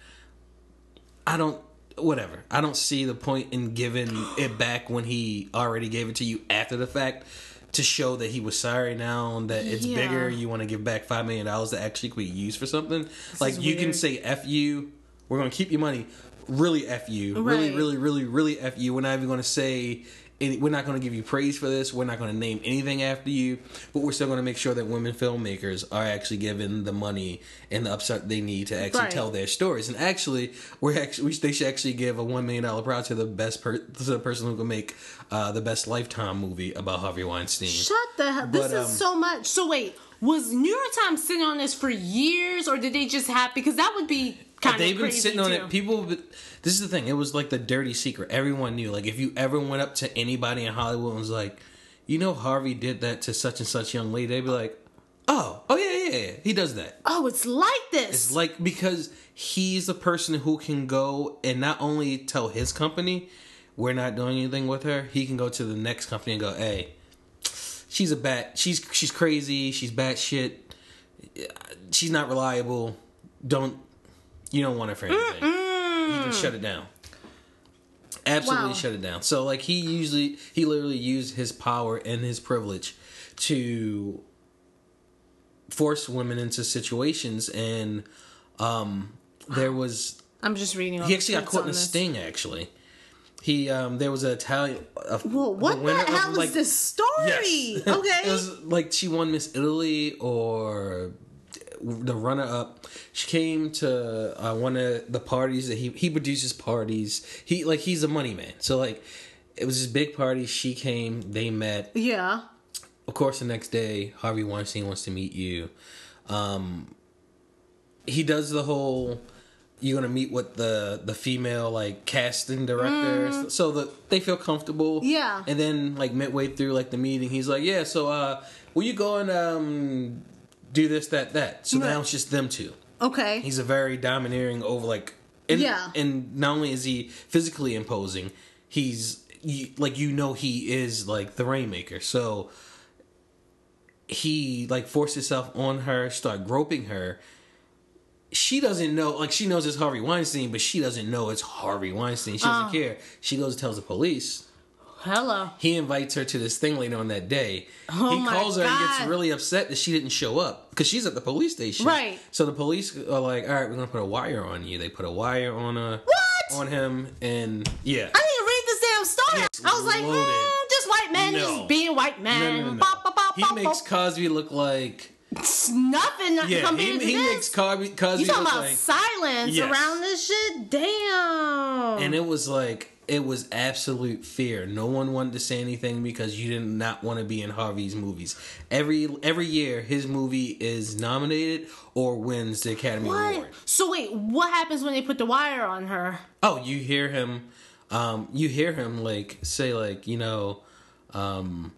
i don't whatever. I don't see the point in giving it back when he already gave it to you after the fact to show that he was sorry now that it's Yeah. bigger. You want to give back five million dollars that actually could be used for something? Like is you can say f you. We're going to keep your money. Really f you. Really really really really f you. We're not even going to say any, we're not going to give you praise for this we're not going to name anything after you but we're still going to make sure that women filmmakers are actually given the money and the upside they need to actually Right. tell their stories and actually we're actually we, they should actually give a one million dollar prize to the best per, to the person who can make uh, the best lifetime movie about Harvey Weinstein Shut the hell. This um, is so much. So wait, was New York Times sitting on this for years, or did they just have? Because that would be kind They've been sitting on too. it. People, this is the thing. It was like the dirty secret. Everyone knew. Like if you ever went up to anybody in Hollywood and was like, "You know, Harvey did that to such and such young lady," they'd be like, "Oh, oh yeah, yeah, yeah. He does that." oh, it's like this. It's like because he's the person who can go and not only tell his company we're not doing anything with her, he can go to the next company and go, "Hey, she's a bat. She's she's crazy. She's bat shit. She's not reliable. Don't you don't want her for anything. You can shut it down." Absolutely Wow. shut it down. So like he usually he literally used his power and his privilege to force women into situations and um there was I'm just reading. he actually got caught in a this. sting actually he um there was an italian a, Well, what the, of, hell like- is this story? Yes. Okay. it was like she won Miss Italy or the runner up. She came to uh, one of the parties that he he produces parties. He like he's a money man. So like it was this big party. She came. They met. yeah. Of course, the next day Harvey Weinstein wants to meet you. Um, he does the whole. You're gonna meet with the the female like casting director, so that they feel comfortable. Mm. Yeah. And then like midway through like the meeting, he's like, "Yeah, so uh, will you go and um do this, that, that?" So now it's just them two. Okay. He's a very domineering over like, and, Yeah. And not only is he physically imposing, he's you, like you know he is like the rainmaker. So he like forced himself on her, start groping her. She doesn't know, like she knows it's Harvey Weinstein, but she doesn't know it's Harvey Weinstein. She doesn't Oh. care. She goes and tells the police. Hello. He invites her to this thing later on that day. Oh he calls her and gets really upset that she didn't show up because she's at the police station. Right. So the police are like, "All right, we're gonna put a wire on you." They put a wire on a What? on him, and yeah, I didn't read this damn story. I was like, mm, just white men No. just being white no, men. no, no, no. Bop, bop, bop, he makes. Cosby look like nothing yeah. compared He, to he this. makes Cosby Cosby you talking about like, silence Yes. around this shit? Damn. and it was like it was absolute fear. No one wanted to say anything because you did not want to be in Harvey's movies. Every every year, his movie is nominated or wins the Academy what? Award. So wait, what happens when they put the wire on her? Oh, you hear him, um, you hear him like say like you know, um,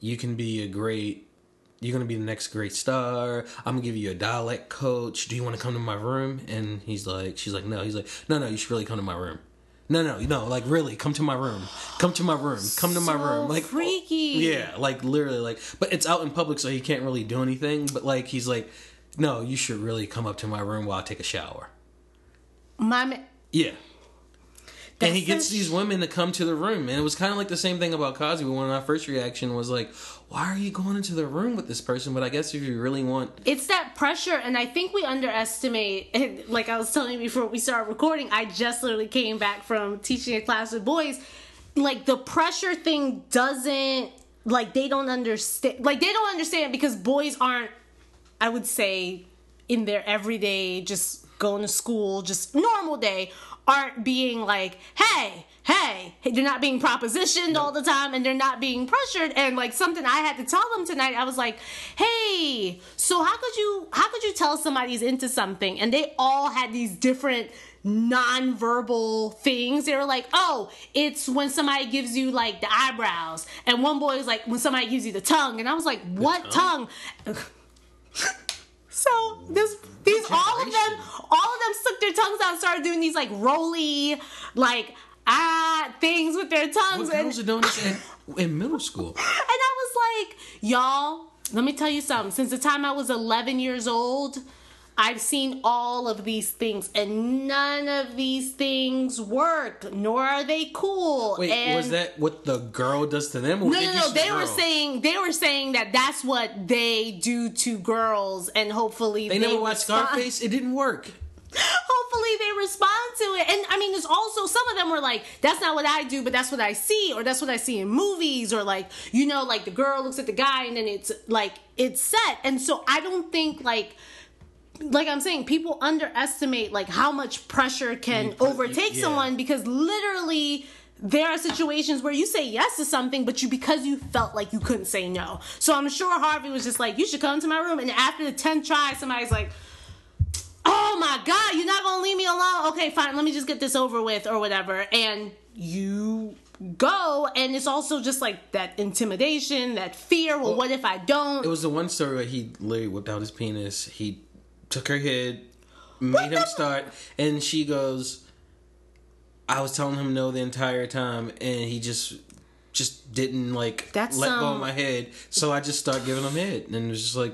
you can be a great. You're gonna be the next great star. I'm gonna give you a dialect coach. Do you want to come to my room? And he's like, she's like, no. He's like, no, no. You should really come to my room. No, no, no. Like really, come to my room. Come to my room. Come to my So room. Like freaky. Yeah, like literally, like. But it's out in public, so he can't really do anything. But like, he's like, no, you should really come up to my room while I take a shower. My Yeah. and he That's gets these women to come to the room, and it was kind of like the same thing about Cosby. When our first reaction was like, "Why are you going into the room with this person?" But I guess if you really want, it's that pressure and i think we underestimate like i was telling you before we started recording i just literally came back from teaching a class with boys like the pressure thing doesn't like they don't understand like they don't understand because boys aren't i would say in their everyday just going to school just normal day aren't being like hey hey they're not being propositioned all the time and they're not being pressured and like something i had to tell them tonight i was like hey so how could you how could you tell somebody's into something? And they all had these different non-verbal things. They were like oh it's when somebody gives you like the eyebrows. And one boy was like when somebody gives you the tongue. And i was like what tongue? So this these all of them all of them stuck their tongues out and started doing these like roly like ah things with their tongues what and, girls are doing this in, in middle school? and I was like, y'all, let me tell you something. Since the time I was 11 years old, I've seen all of these things, and none of these things work, nor are they cool. Wait, and was that what the girl does to them? No, no, no. the They were saying they were saying that that's what they do to girls, and hopefully they they, never watched Scarface. It didn't work. Hopefully they respond to it. And I mean, there's also some of them were like, that's not what I do, but that's what I see, or that's what I see in movies, or like, you know, like the girl looks at the guy and then it's like, it's set. And so I don't think like, like I'm saying, people underestimate like how much pressure can put- overtake yeah. someone because literally there are situations where you say yes to something, but you because you felt like you couldn't say no. So I'm sure Harvey was just like, you should come to my room. And after the 10th try, somebody's like, oh my god you're not gonna leave me alone okay fine let me just get this over with or whatever and you go and it's also just like that intimidation that fear well, what if i don't It was the one story where he literally whipped out his penis. He took her head, made him start, and she goes, "I was telling him no the entire time, and he just." Just didn't like That's, let go of my head, so I just started giving him head, and it was just like,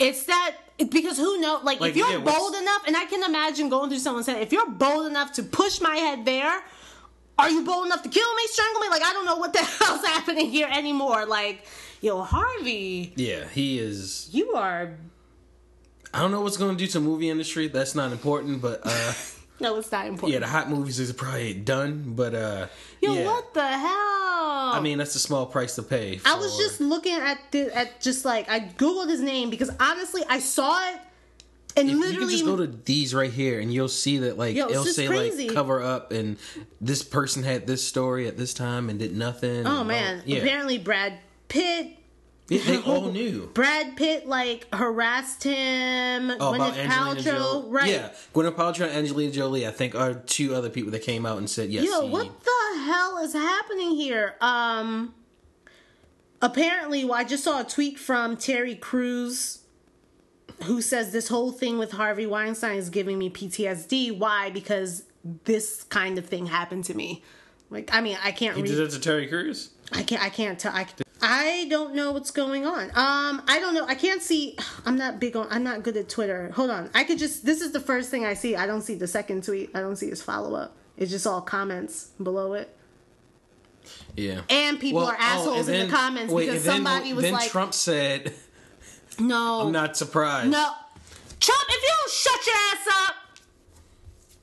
it's that because who knows like, Like, if you're yeah, bold enough and i can imagine going through someone's head if you're bold enough to push my head there are you bold enough to kill me strangle me like i don't know what the hell's happening here anymore like yo harvey yeah, he is. you are I don't know what's going to do to movie industry. That's not important, but uh, no it's not important yeah, the hot movies is probably done. But uh, yo yeah. what the hell I mean, that's a small price to pay. I was just looking at the at just like I googled his name because honestly I saw it and If you literally can just go to these right here, and you'll see that like Yo, it'll say crazy. like cover up, and this person had this story at this time and did nothing. oh man all- yeah, apparently Brad Pitt they, they all knew. Brad Pitt like harassed him Oh, Gwyneth Paltrow right Yeah, Gwyneth Paltrow and Angelina Jolie, I think, are two other people that came out and said yes. Yo, he- what the hell is happening here? Um apparently well, I just saw a tweet from Terry Crews who says this whole thing with Harvey Weinstein is giving me PTSD. Why? Because this kind of thing happened to me. Like I mean, I can't He read did it to Terry Crews. I can't. I can't tell. I, I don't know what's going on. Um, I don't know. I can't see. I'm not big on. I'm not good at Twitter. Hold on. I could just. This is the first thing I see. I don't see the second tweet. I don't see his follow up. It's just all comments below it, Yeah. and people Well, are oh, assholes and in the comments wait, because and then- somebody was then like, Trump said, "No, "I'm not surprised." no, Trump. If you don't shut your ass up,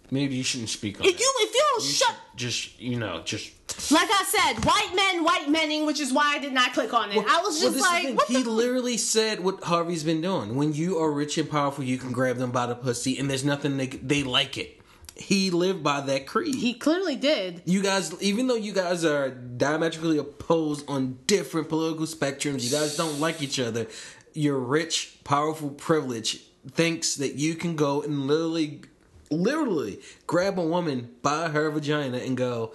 Maybe you shouldn't speak on if it. you if you don't You shut." just you know just Like I said, white men, white menning, which is why I did not click on it. I was just the like, what he the literally said what Harvey's been doing. When you are rich and powerful, you can grab them by the pussy, and there's nothing they they like it. He lived by that creed. He clearly did. you guys, even though you guys are diametrically opposed on different political spectrums, you guys don't like each other. Your rich, powerful privilege thinks that you can go and literally, literally grab a woman by her vagina and go,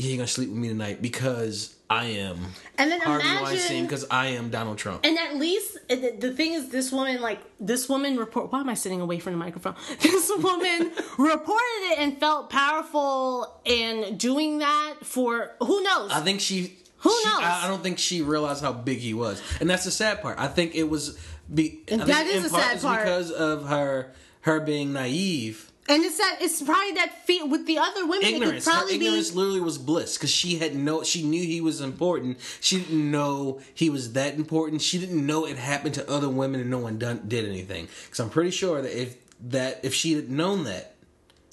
"Yeah, you're gonna sleep with me tonight because I am." And then Harvey imagine Weinstein because I am Donald Trump. And at least the, the thing is, this woman like this woman report. Why am I sitting away from the microphone? This woman reported it and felt powerful in doing that for who knows. I think she. Who she- knows? I, I don't think she realized how big he was, and that's the sad part. I think it was. Be, I that think the sad part. because of her her being naive. And it's that it's probably that fear with the other women. ignorance. It could Her probably ignorance be. literally was bliss because she had no. She knew he was important. She didn't know he was that important. She didn't know it happened to other women and no one done, did anything. Because I'm pretty sure that if that if she had known that,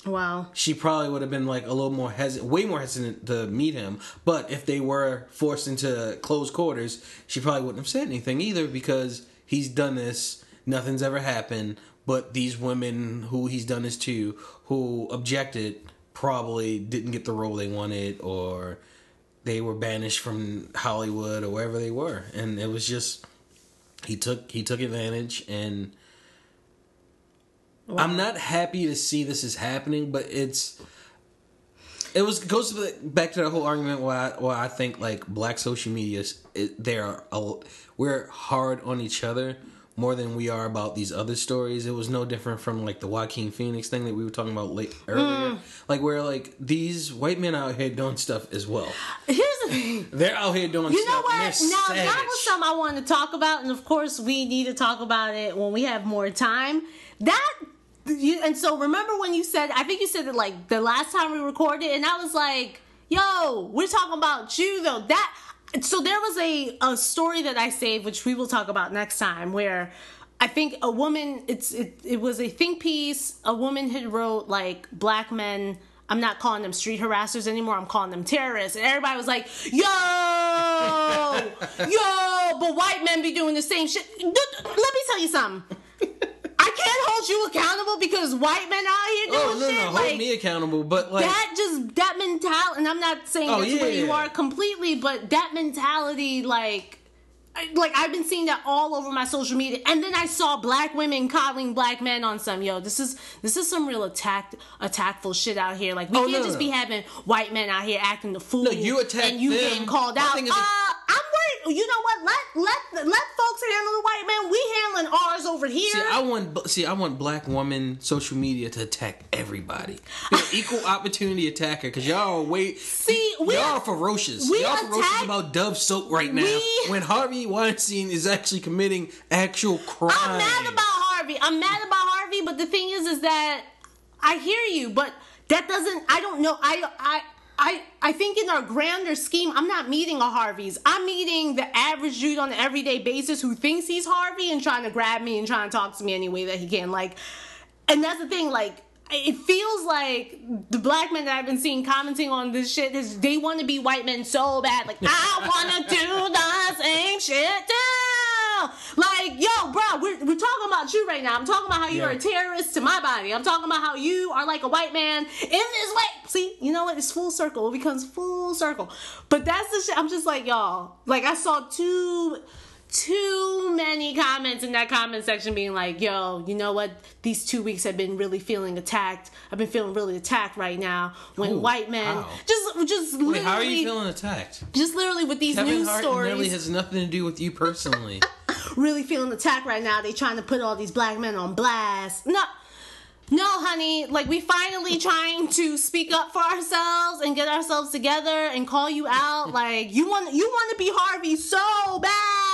Wow. she probably would have been like a little more hesitant, way more hesitant to meet him. But if they were forced into close quarters, she probably wouldn't have said anything either because he's done this. Nothing's ever happened. But these women who he's done this to, who objected, probably didn't get the role they wanted, or they were banished from Hollywood or wherever they were, and it was just he took he took advantage and. I'm not happy to see this is happening, but it's it was goes to the, back to that whole argument why I, why I think like black social media is- they are we're hard on each other more than we are about these other stories. It was no different from like the Joaquin Phoenix thing that we were talking about late earlier. Hmm. Like where like these white men out here doing stuff as well. Here's the thing. They're out here doing stuff You know what? Now savage. that was something I wanted to talk about, and of course we need to talk about it when we have more time. That you, and so remember when you said I think you said it like the last time we recorded, and I was like, "Yo, we're talking about you though." That so there was a a story that I saved, which we will talk about next time, where. I think a woman it's it, it was a think piece a woman had wrote like black men I'm not calling them street harassers anymore. I'm calling them terrorists. And everybody was like, yo, yo, but white men be doing the same shit. Let me tell you something. Hold you accountable because white men out here oh, doing Oh no, shit. no, hold like, me accountable. But like, that just, that mentality, and I'm not saying Oh, that's what you yeah. are completely, but that mentality, like, I- like I've been seeing that all over my social media, and then I saw black women coddling black men on some yo. This is this is some real attack attackful shit out here. Like we Oh, can't no, just be having white men out here acting the fool. No, you attack and you them. getting called out. I'm worried. You know what? Let let let folks handle the white men. We handling ours over here. See, I want see, I want black woman social media to attack everybody. Equal opportunity attacker because y'all are way See, we- y'all are ferocious. we y'all ferocious attack- about Dove soap right now. We- when Harvey Weinstein is actually committing actual crime. I'm mad about Harvey. I'm mad about Harvey, but the thing is, is that I hear you, but that doesn't. I don't know. I I. I, I think in our grander scheme, I'm not meeting a Harvey's. I'm meeting the average dude on an everyday basis who thinks he's Harvey and trying to grab me and trying to talk to me any way that he can. Like, and that's the thing. Like, it feels like the black men that I've been seeing commenting on this shit is they want to be white men so bad. Like, I want to do the same shit too. Like, yo, bro, we're, we're talking about you right now. I'm talking about how you're Yeah. a terrorist to my body. I'm talking about how you are like a white man in this way. See, you know what? It's full circle. It becomes full circle. But that's the shit. I'm just like, y'all. Like, I saw two too many comments in that comment section being like, yo, you know what? These two weeks have been really feeling attacked. I've been feeling really attacked right now when Ooh, white men just just Wait, literally how are you feeling attacked? just literally with these Kevin news Hart stories really has nothing to do with you personally. really feeling attacked right now. They trying to put all these black men on blast. No, no, honey. Like we finally trying to speak up for ourselves and get ourselves together and call you out. Like you want you want to be Harvey so bad.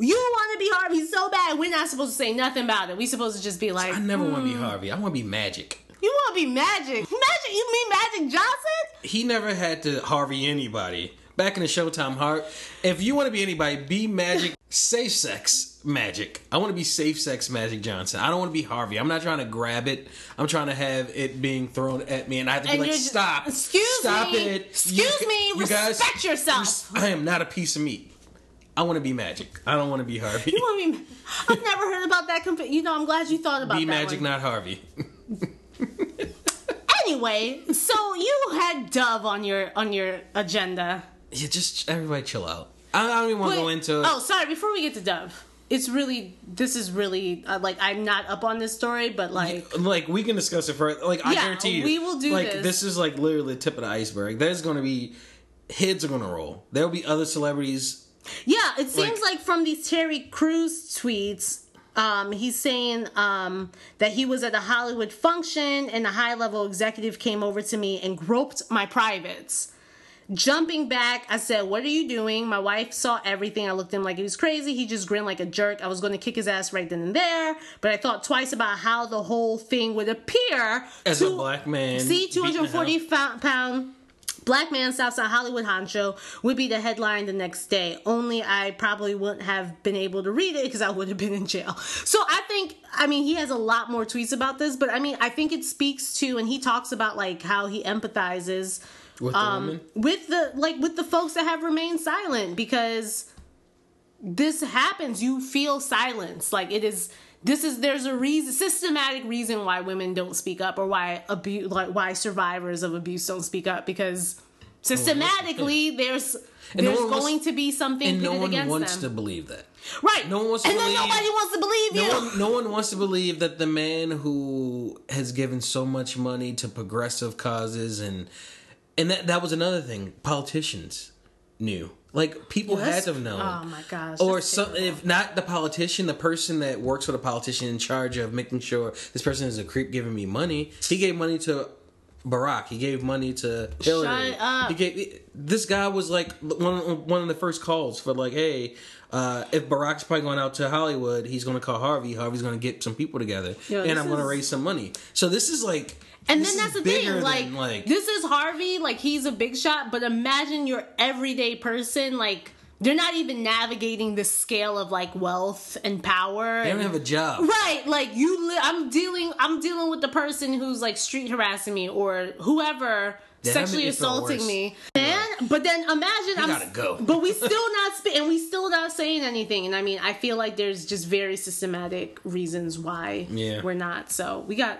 You want to be Harvey so bad. We're not supposed to say nothing about it. We supposed to just be like, I never want to be Hmm. Harvey. I want to be Magic. you want to be Magic. Magic. You mean Magic Johnson? He never had to Harvey anybody. Back in the Showtime Heart, if you want to be anybody, be Magic. safe sex Magic. I want to be safe sex Magic Johnson. I don't want to be Harvey. I'm not trying to grab it. I'm trying to have it being thrown at me, and I have to And be like, you're "Stop! Excuse Stop me. it! Excuse me. You Respect yourself." I am not a piece of meat. I want to be Magic. I don't want to be Harvey. You want to be? I've never heard about that. Compa- you know, I'm glad you thought about be that. Magic, one. not Harvey. Anyway, so you had Dove on your on your agenda. yeah, just everybody chill out. I I don't even want to go into. Oh, sorry. Before we get to Dove, it's really this is really uh, like I'm not up on this story, but like like we can discuss it further. Like I Yeah, guarantee you, we will do Like this. this is like literally the tip of the iceberg. There's going to be heads are going to roll. There will be other celebrities. Yeah, it seems Like- like from these Terry Crews tweets. Um, he's saying um, that he was at a Hollywood function and a high level executive came over to me and groped my privates. Jumping back, I said, What are you doing? My wife saw everything. I looked at him like he was crazy. He just grinned like a jerk. I was going to kick his ass right then and there, but I thought twice about how the whole thing would appear. As to- a black man, See, 240 pound black man stops Southside Hollywood honcho would be the headline the next day. Only I probably wouldn't have been able to read it because I would have been in jail. So I think, I mean, he has a lot more tweets about this, but I mean, I think it speaks to, and he talks about like how he empathizes with the um, with the like with the folks that have remained silent because this happens you feel silence like it is this is there's a reason systematic reason why women don't speak up or why abuse like why survivors of abuse don't speak up because systematically there's And no there's wants- going to be something And no one wants them. to believe that. right. No one wants to and then believe- nobody wants to believe you. No one, no one wants to believe that the man who has given so much money to progressive causes and and that that was another thing politicians knew. Like people Yeah, had to have known. oh my gosh Or some, if not the politician, the person that works for the politician in charge of making sure this person is a creep giving me money. He gave money to Barack. He gave money to Hillary. Shut up. He gave this guy was like one one of the first calls for like, hey, uh, if Barack's probably going out to Hollywood, he's going to call Harvey. Harvey's going to get some people together, Yo, and I'm going to raise some money. So this is like, And this then that's the thing, like, than, like this is Harvey, like he's a big shot, but imagine your everyday person, like they're not even navigating the scale of like wealth and power. they don't have a job. Right, like you, li- I'm dealing, I'm dealing with the person who's like street harassing me or whoever sexually that makes it assaulting me. And but then imagine I'm, gotta go. but we still not, sp- and we still not saying anything. And I mean, I feel like there's just very systematic reasons why Yeah. we're not. So we got.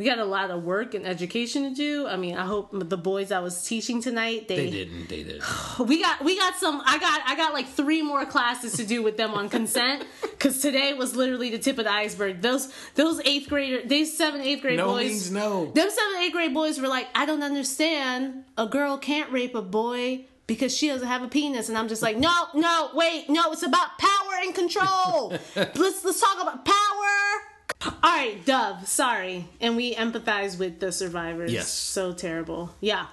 We got a lot of work and education to do. I mean, I hope the boys I was teaching tonight they, They didn't. They didn't. we got we got some i got i got like three more classes to do with them on consent because today was literally the tip of the iceberg those those eighth grader these seven eighth grade No boys means no. them seven eighth grade boys were like i don't understand a girl can't rape a boy because she doesn't have a penis and i'm just like no no wait no it's about power and control let's let's talk about power all right dove sorry and we empathize with the survivors Yes. so terrible yeah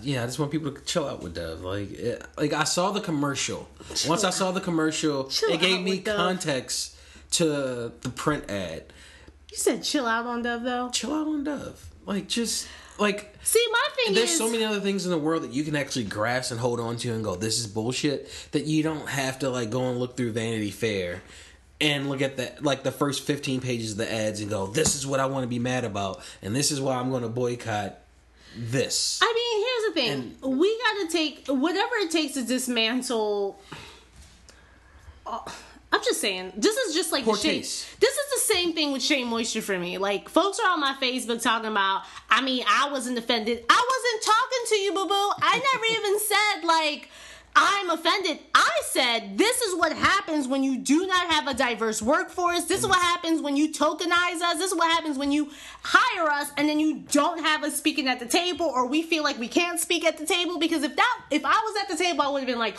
yeah, I just want people to chill out with Dove. Like, it, like I saw the commercial. Once I saw the commercial, Chill it gave me with Dove. context to the print ad. you said chill out on dove though Chill out on Dove. Like, just like See, my thing is. there's is, so many other things in the world that you can actually grasp and hold on to and go, this is bullshit. That you don't have to like go and look through Vanity Fair and look at the like the first 15 pages of the ads and go, this is what I want to be mad about, and this is why I'm going to boycott this. I mean, here's the thing: we got to take whatever it takes to dismantle. Uh, I'm just saying, this is just like the shame. This is the same thing with Shea Moisture for me. Like, folks are on my Facebook talking about. I mean, I wasn't offended. I wasn't talking to you, boo boo. I never even said like. I'm offended. I said this is what happens when you do not have a diverse workforce. This is what happens when you tokenize us. This is what happens when you hire us and then you don't have us speaking at the table or we feel like we can't speak at the table because if that if I was at the table I would have been like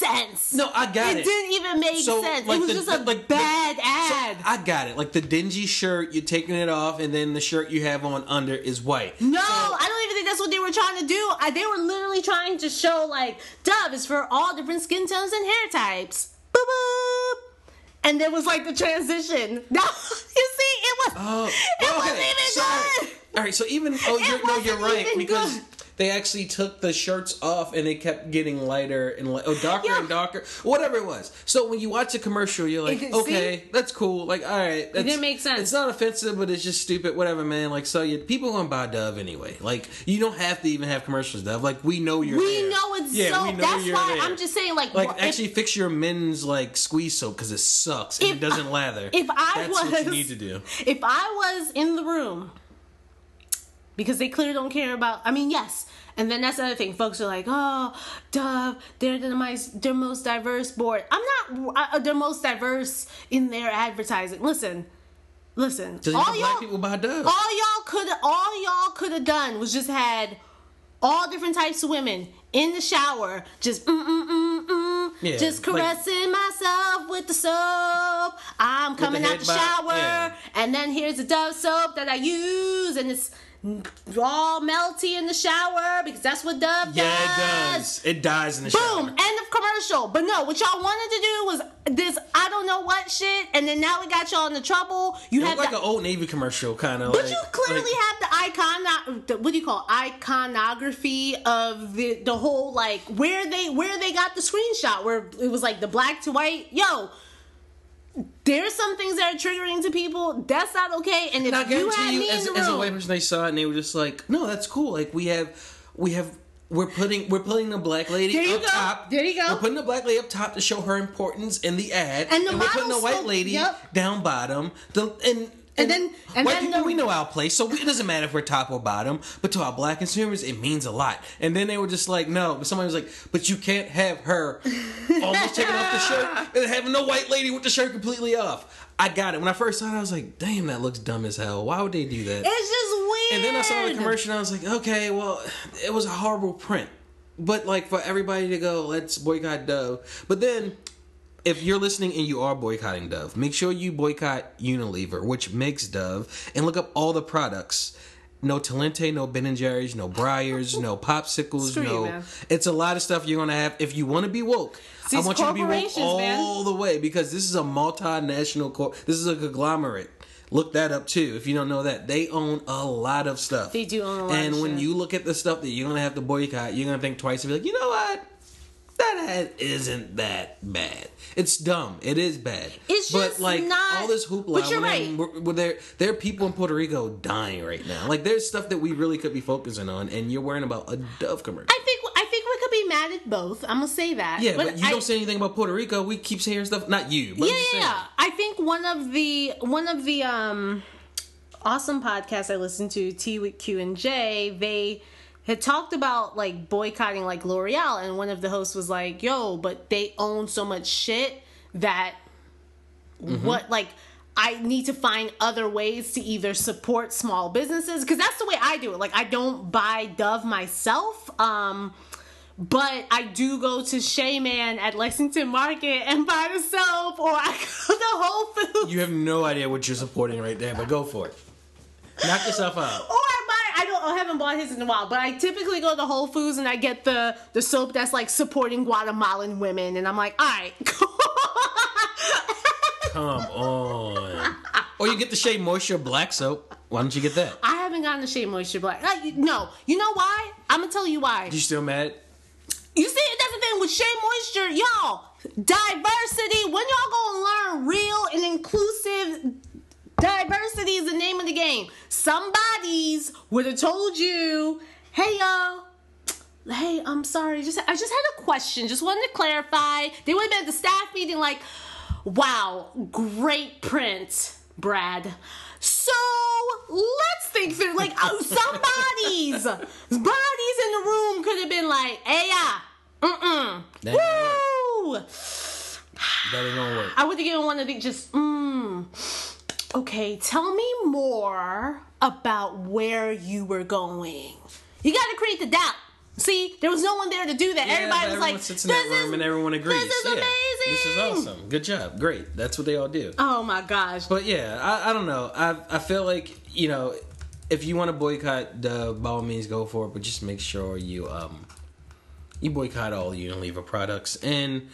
sense. No, I got it. It didn't even make So, sense. like it was the- just a like the- bad So, ad. I got it. Like the dingy shirt, you're taking it off, and then the shirt you have on under is white. no, I don't even think that's what they were trying to do. I, they were literally trying to show like Dove is for all different skin tones and hair types. Boop boop. And there was like the transition. No, you see, it was. Oh, it okay. wasn't even so, good. All right, so even oh, you're, no, you're right because good. They actually took the shirts off and they kept getting lighter and li- oh, darker Yeah. and darker, whatever it was. So when you watch a commercial, you're like, It- okay, that's cool. Like, all right, that's, didn't make sense. It's not offensive, but it's just stupid. Whatever, man. Like, so you people gonna buy Dove anyway. Like, you don't have to even have commercials, Dove. Like, we know you're. We there. know it's yeah, so. we know that's you're why there. I'm just saying, like, Like if- actually fix your men's like squeeze soap because it sucks and If it doesn't lather. if I That's was, what you need to do. If I was in the room, because they clearly don't care about. I mean, yes. And then that's the other thing. Folks are like, "Oh, Dove, they're the most, their most diverse board." I'm not. Uh, they're most diverse in their advertising. Listen, listen. All y'all, people buy Dove? all y'all could, all y'all could have done was just had all different types of women in the shower, just mm mm mm mm, Yeah, just like- caressing myself with the soap. I'm coming out the shower, yeah. and then here's the Dove soap that I use, and it's all melty in the shower because that's what Dove Yeah, it does. It dies in the Boom! shower. End of commercial. But no, what y'all wanted to do was this I don't know what shit, and then now we got y'all into trouble. You It looked like the, an old Navy commercial, kind of. but like, you clearly like- have the icon. The, what do you call it? iconography of the the whole like where they where they got the screenshot where it was like the black to white. Yo. There's some things that are triggering to people. That's not okay. And if And I you had you, me as, in the as a white person, they saw it and they were just like, "No, that's cool. Like we have, we have." We're putting we're putting the black lady There you up go. top. There you go. We're putting the black lady up top to show her importance in the ad, And the we're putting the white lady yep. down bottom. The and And then- and white then people the- we know our place, so it doesn't matter if we're top or bottom. But to our black consumers, it means a lot. And then they were just like, no. But somebody was like, but you can't have her almost taking off the shirt and having no white lady with the shirt completely off. I got it. When I first saw it, I was like, damn, that looks dumb as hell. Why would they do that? it's just weird. And then I saw the commercial and I was like, okay, well, it was a horrible print. But like for everybody to go, let's boycott Dove. But then if you're listening and you are boycotting Dove, make sure you boycott Unilever, which makes Dove, and look up all the products. No Talenti, no Ben and Jerry's, no Breyers, no popsicles, Screw you, no. man. it's a lot of stuff you're gonna have if you want to be woke. I these want you to be woke all man. the way because this is a multinational. Cor- this is a conglomerate. Look that up too if you don't know that they own a lot of stuff. They do own a lot And when shit. you look at the stuff that you're gonna have to boycott, you're gonna think twice and be like, you know what? That ad isn't that bad. It's dumb. It is bad. It's but just like not- all this hoopla. but you're right. We're, we're there, there are people in Puerto Rico dying right now. Like there's stuff that we really could be focusing on, and you're worrying about a Dove commercial. I think I think we could be mad at both. I'm gonna say that. yeah, but, you I- don't say anything about Puerto Rico. We keep saying stuff. Not you, but yeah, yeah, yeah. I think one of the one of the um awesome podcasts I listened to, T with Q and J, they had talked about like boycotting like L'Oreal, and one of the hosts was like, "Yo, but they own so much shit that Mm-hmm. what like." I need to find other ways to either support small businesses because that's the way I do it. Like I don't buy Dove myself. Um but I do go to Shea Man at Lexington Market and buy the soap, or I go to Whole Foods, You have no idea what you're supporting right there, but go for it. Knock yourself out. or I buy. I don't. I haven't bought his in a while, but I typically go to Whole Foods and I get the the soap that's like supporting Guatemalan women, and I'm like, all right. Come on. Or you get the Shea Moisture Black Soap. Why don't you get that? I haven't gotten the Shea Moisture Black. Uh, no, you know why? I'm gonna tell you why. You still mad? You see, that's the thing with Shea Moisture, y'all. Diversity. When y'all gonna learn real and inclusive diversity is the name of the game. Somebody's would have told you, "Hey, y'all." Hey, I'm sorry. Just I just had a question. Just wanted to clarify. They would have been at the staff meeting, like, "Wow, great print, Brad." So let's think through. Like, oh, somebody's bodies, in the room could have been like, "Hey, yeah, mm That gonna Woo! That ain't gonna work. I would have given one of the just, mm. Okay, tell me more about where you were going. You got to create the doubt. See, there was no one there to do that. Yeah, Everybody was like, sits in "This that room is- and everyone agrees. This is yeah, amazing. This is awesome. Good job. Great. That's what they all do. Oh my gosh. But yeah, I, I don't know. I I feel like you know, if you want to boycott the by all means go for it, but just make sure you um you boycott all Unilever products. And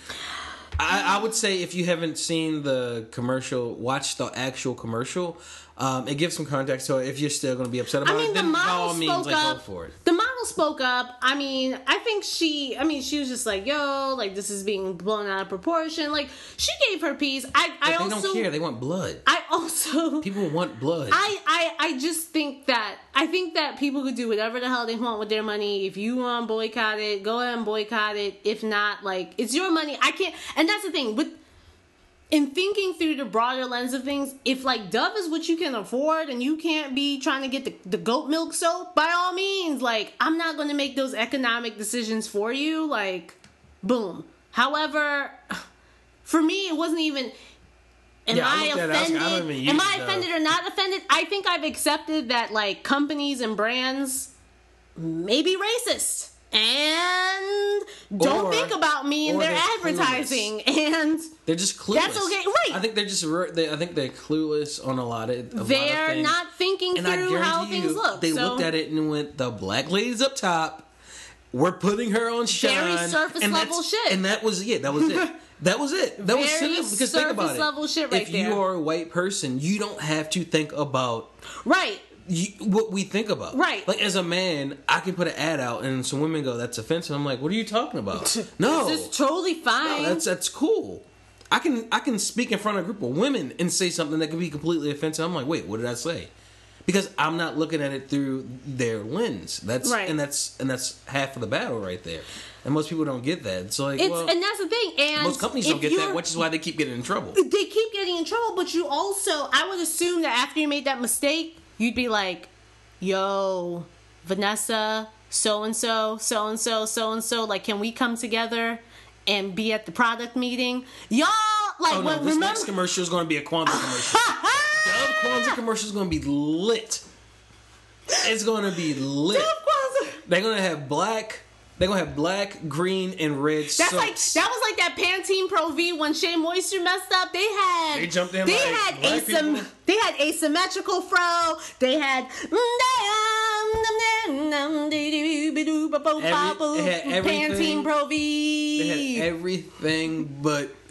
I, I would say if you haven't seen the commercial, watch the actual commercial. Um, it gives some context So. If you're still going to be upset about I mean, it, the then by model all means, spoke like up. go for it. The model spoke up. I mean, I think she. I mean, she was just like, "Yo, like this is being blown out of proportion." Like she gave her piece. I, I they also, don't care. They want blood. I also, People want blood. I, I, I just think that I think that people could do whatever the hell they want with their money. If you want to boycott it, go ahead and boycott it. If not, like it's your money. I can't. And that's the thing with in thinking through the broader lens of things. If like Dove is what you can afford, and you can't be trying to get the, the goat milk soap, by all means, like I'm not going to make those economic decisions for you. Like, boom. However, for me, it wasn't even. Am Yeah, I I, it, I was like, I don't offended? Am I offended or not offended? I think I've accepted that like companies and brands may be racist and don't Or- think about me in their advertising and They're just clueless. That's okay, right. I think they're just. They, I think they're clueless on a lot of. A they're things. not thinking And through how guarantee things look. they so looked at it and went, "The black lady's up top. We're putting her on shine." very surface and level shit. And that was it. That was it. That was it. That was Very simple. Because think about surface it. level shit right if there. you are a white person, you don't have to think about right. You, what we think about. Right. Like as a man, I can put an ad out and some women go, "That's offensive." I'm like, "What are you talking about?" No, This is totally fine. no, that's that's cool. I can I can speak in front of a group of women and say something that could be completely offensive. I'm like, wait, what did I say? Because I'm not looking at it through their lens. That's Right. and that's and that's half of the battle right there. And most people don't get that. It's like it's well, and that's the thing. And most companies don't get that, which is why they keep getting in trouble. they keep getting in trouble. But you also, I would assume that after you made that mistake, you'd be like, "Yo, Vanessa, so and so, so and so, so and so. Like, can we come together and be at the product meeting? Y'all, like, Oh no, this remember." next commercial is going to be a Kwanzaa commercial. Dove Kwanzaa commercial is going to be lit. It's going to be lit. They're going to have black. They're going to have black, green, and red That's soaps. like that was like that Pantene Pro V when Shea Moisture messed up. They had They jumped in They like had asym-. They had asymmetrical fro. They had Every- had everything. Pantene Pro V. They had everything but.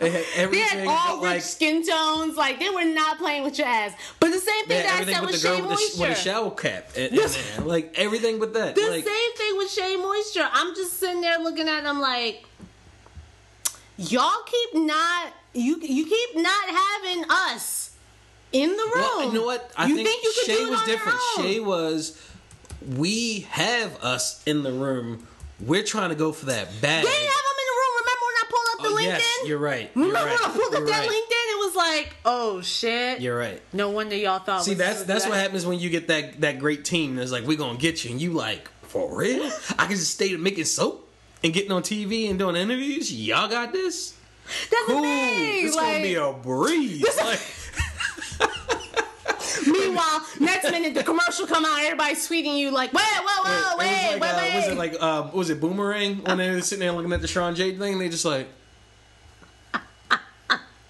they had They had all rich like. skin tones. Like they were not playing with your ass. But the same thing that I said with with the Shea girl with the, Moisture. with a shower cap. in there. Like everything but that. The like, same thing with Shea Moisture. I'm just sitting there looking at them like, y'all keep not you you keep not having us in the room. Well, you know what? I you think, you could Shea was different. Shea was, we have us in the room. We're trying to go for that bag. They have them in the room. Remember when I pulled up the Oh, LinkedIn? yes, you're right. You're Remember right. when I pulled up You're that right. LinkedIn? It was like, oh shit. You're right. no wonder y'all thought. See, that's that's good. what happens when you get that that great team that's like, we're gonna get you, and you like, for real? I can just stay making soap and getting on TV and doing interviews. Y'all got this? That's Cool. the thing. It's like, gonna be a breeze. like, meanwhile, next minute the commercial come out, everybody's tweeting you like, wait, whoa, whoa, it wait, was like, wait, uh, wait. was it like uh, was it Boomerang when they were sitting there looking at the Sean Jade thing? They just like,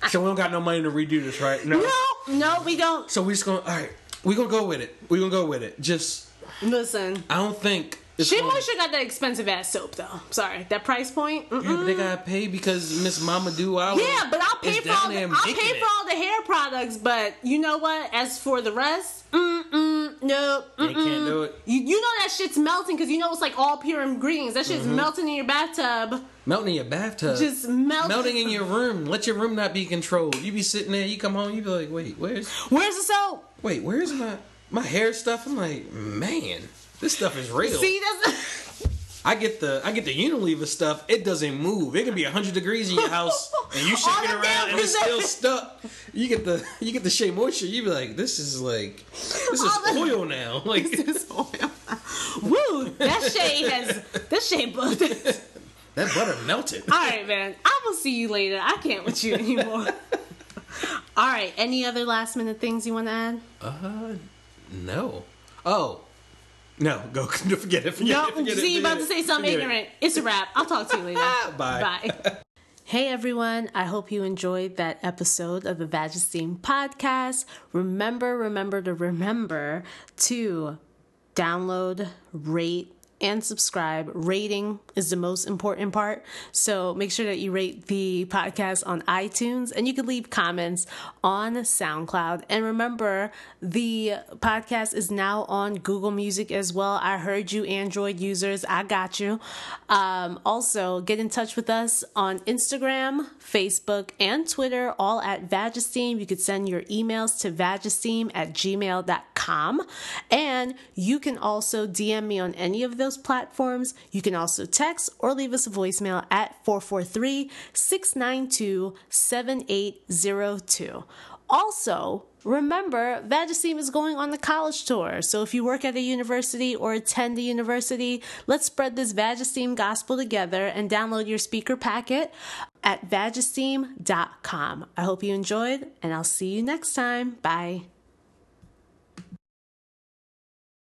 so we don't got no money to redo this, right? No. no, no, we don't. So we just gonna all right. We gonna go with it. We gonna go with it. Just Listen. I don't think. Shea gonna- Moisture got that expensive ass soap though. Sorry, that price point. mm-mm. Yeah, but they gotta pay because Miss Mama Do Hour. Yeah, but I'll pay for all the, I'll pay it. for all the hair products. But you know what? As for the rest, mm mm, no, They mm can't do it. You, you know that shit's melting because you know it's like all pure ingredients. That shit's Mm-hmm. melting in your bathtub. Melting in your bathtub. Just melt- Melting in your room. Let your room not be controlled. You be sitting there. You come home. You be like, wait, where's Where's the soap? wait, where's my my hair stuff? I'm like, man, this stuff is real. See, that's I get the I get the Unilever stuff. It doesn't move. It can be hundred degrees in your house, and you shake it around, and it's still stuck. You get the you get the Shea Moisture. You be like, this is like this is the- oil now. Like this is oil. Woo! That shade has that shade. All that butter melted. All right, man. I will see you later. I can't with you anymore. All right. Any other last minute things you want to add? Uh, no. Oh, no. Go forget it. Forget No, it. Forget it, see, you about forget to say something forget it. ignorant. It's a wrap. I'll talk to you later. Bye. Bye. Hey everyone, I hope you enjoyed that episode of the Vagesteem podcast. Remember, remember to remember to download, rate, and subscribe. Rating is the most important part. So make sure that you rate the podcast on iTunes and you can leave comments on SoundCloud. And remember, the podcast is now on Google Music as well. I heard you, Android users. I got you. Um, also, get in touch with us on Instagram, Facebook, and Twitter, all at Vagesteem. You could send your emails to vagesteem at gmail.com. And you can also DM me on any of those platforms. You can also text or leave us a voicemail at 443 692 7802. Also, remember, Vagesteem is going on the college tour. So if you work at a university or attend a university, let's spread this Vagesteem gospel together and download your speaker packet at vagesteem.com. I hope you enjoyed, and I'll see you next time. Bye.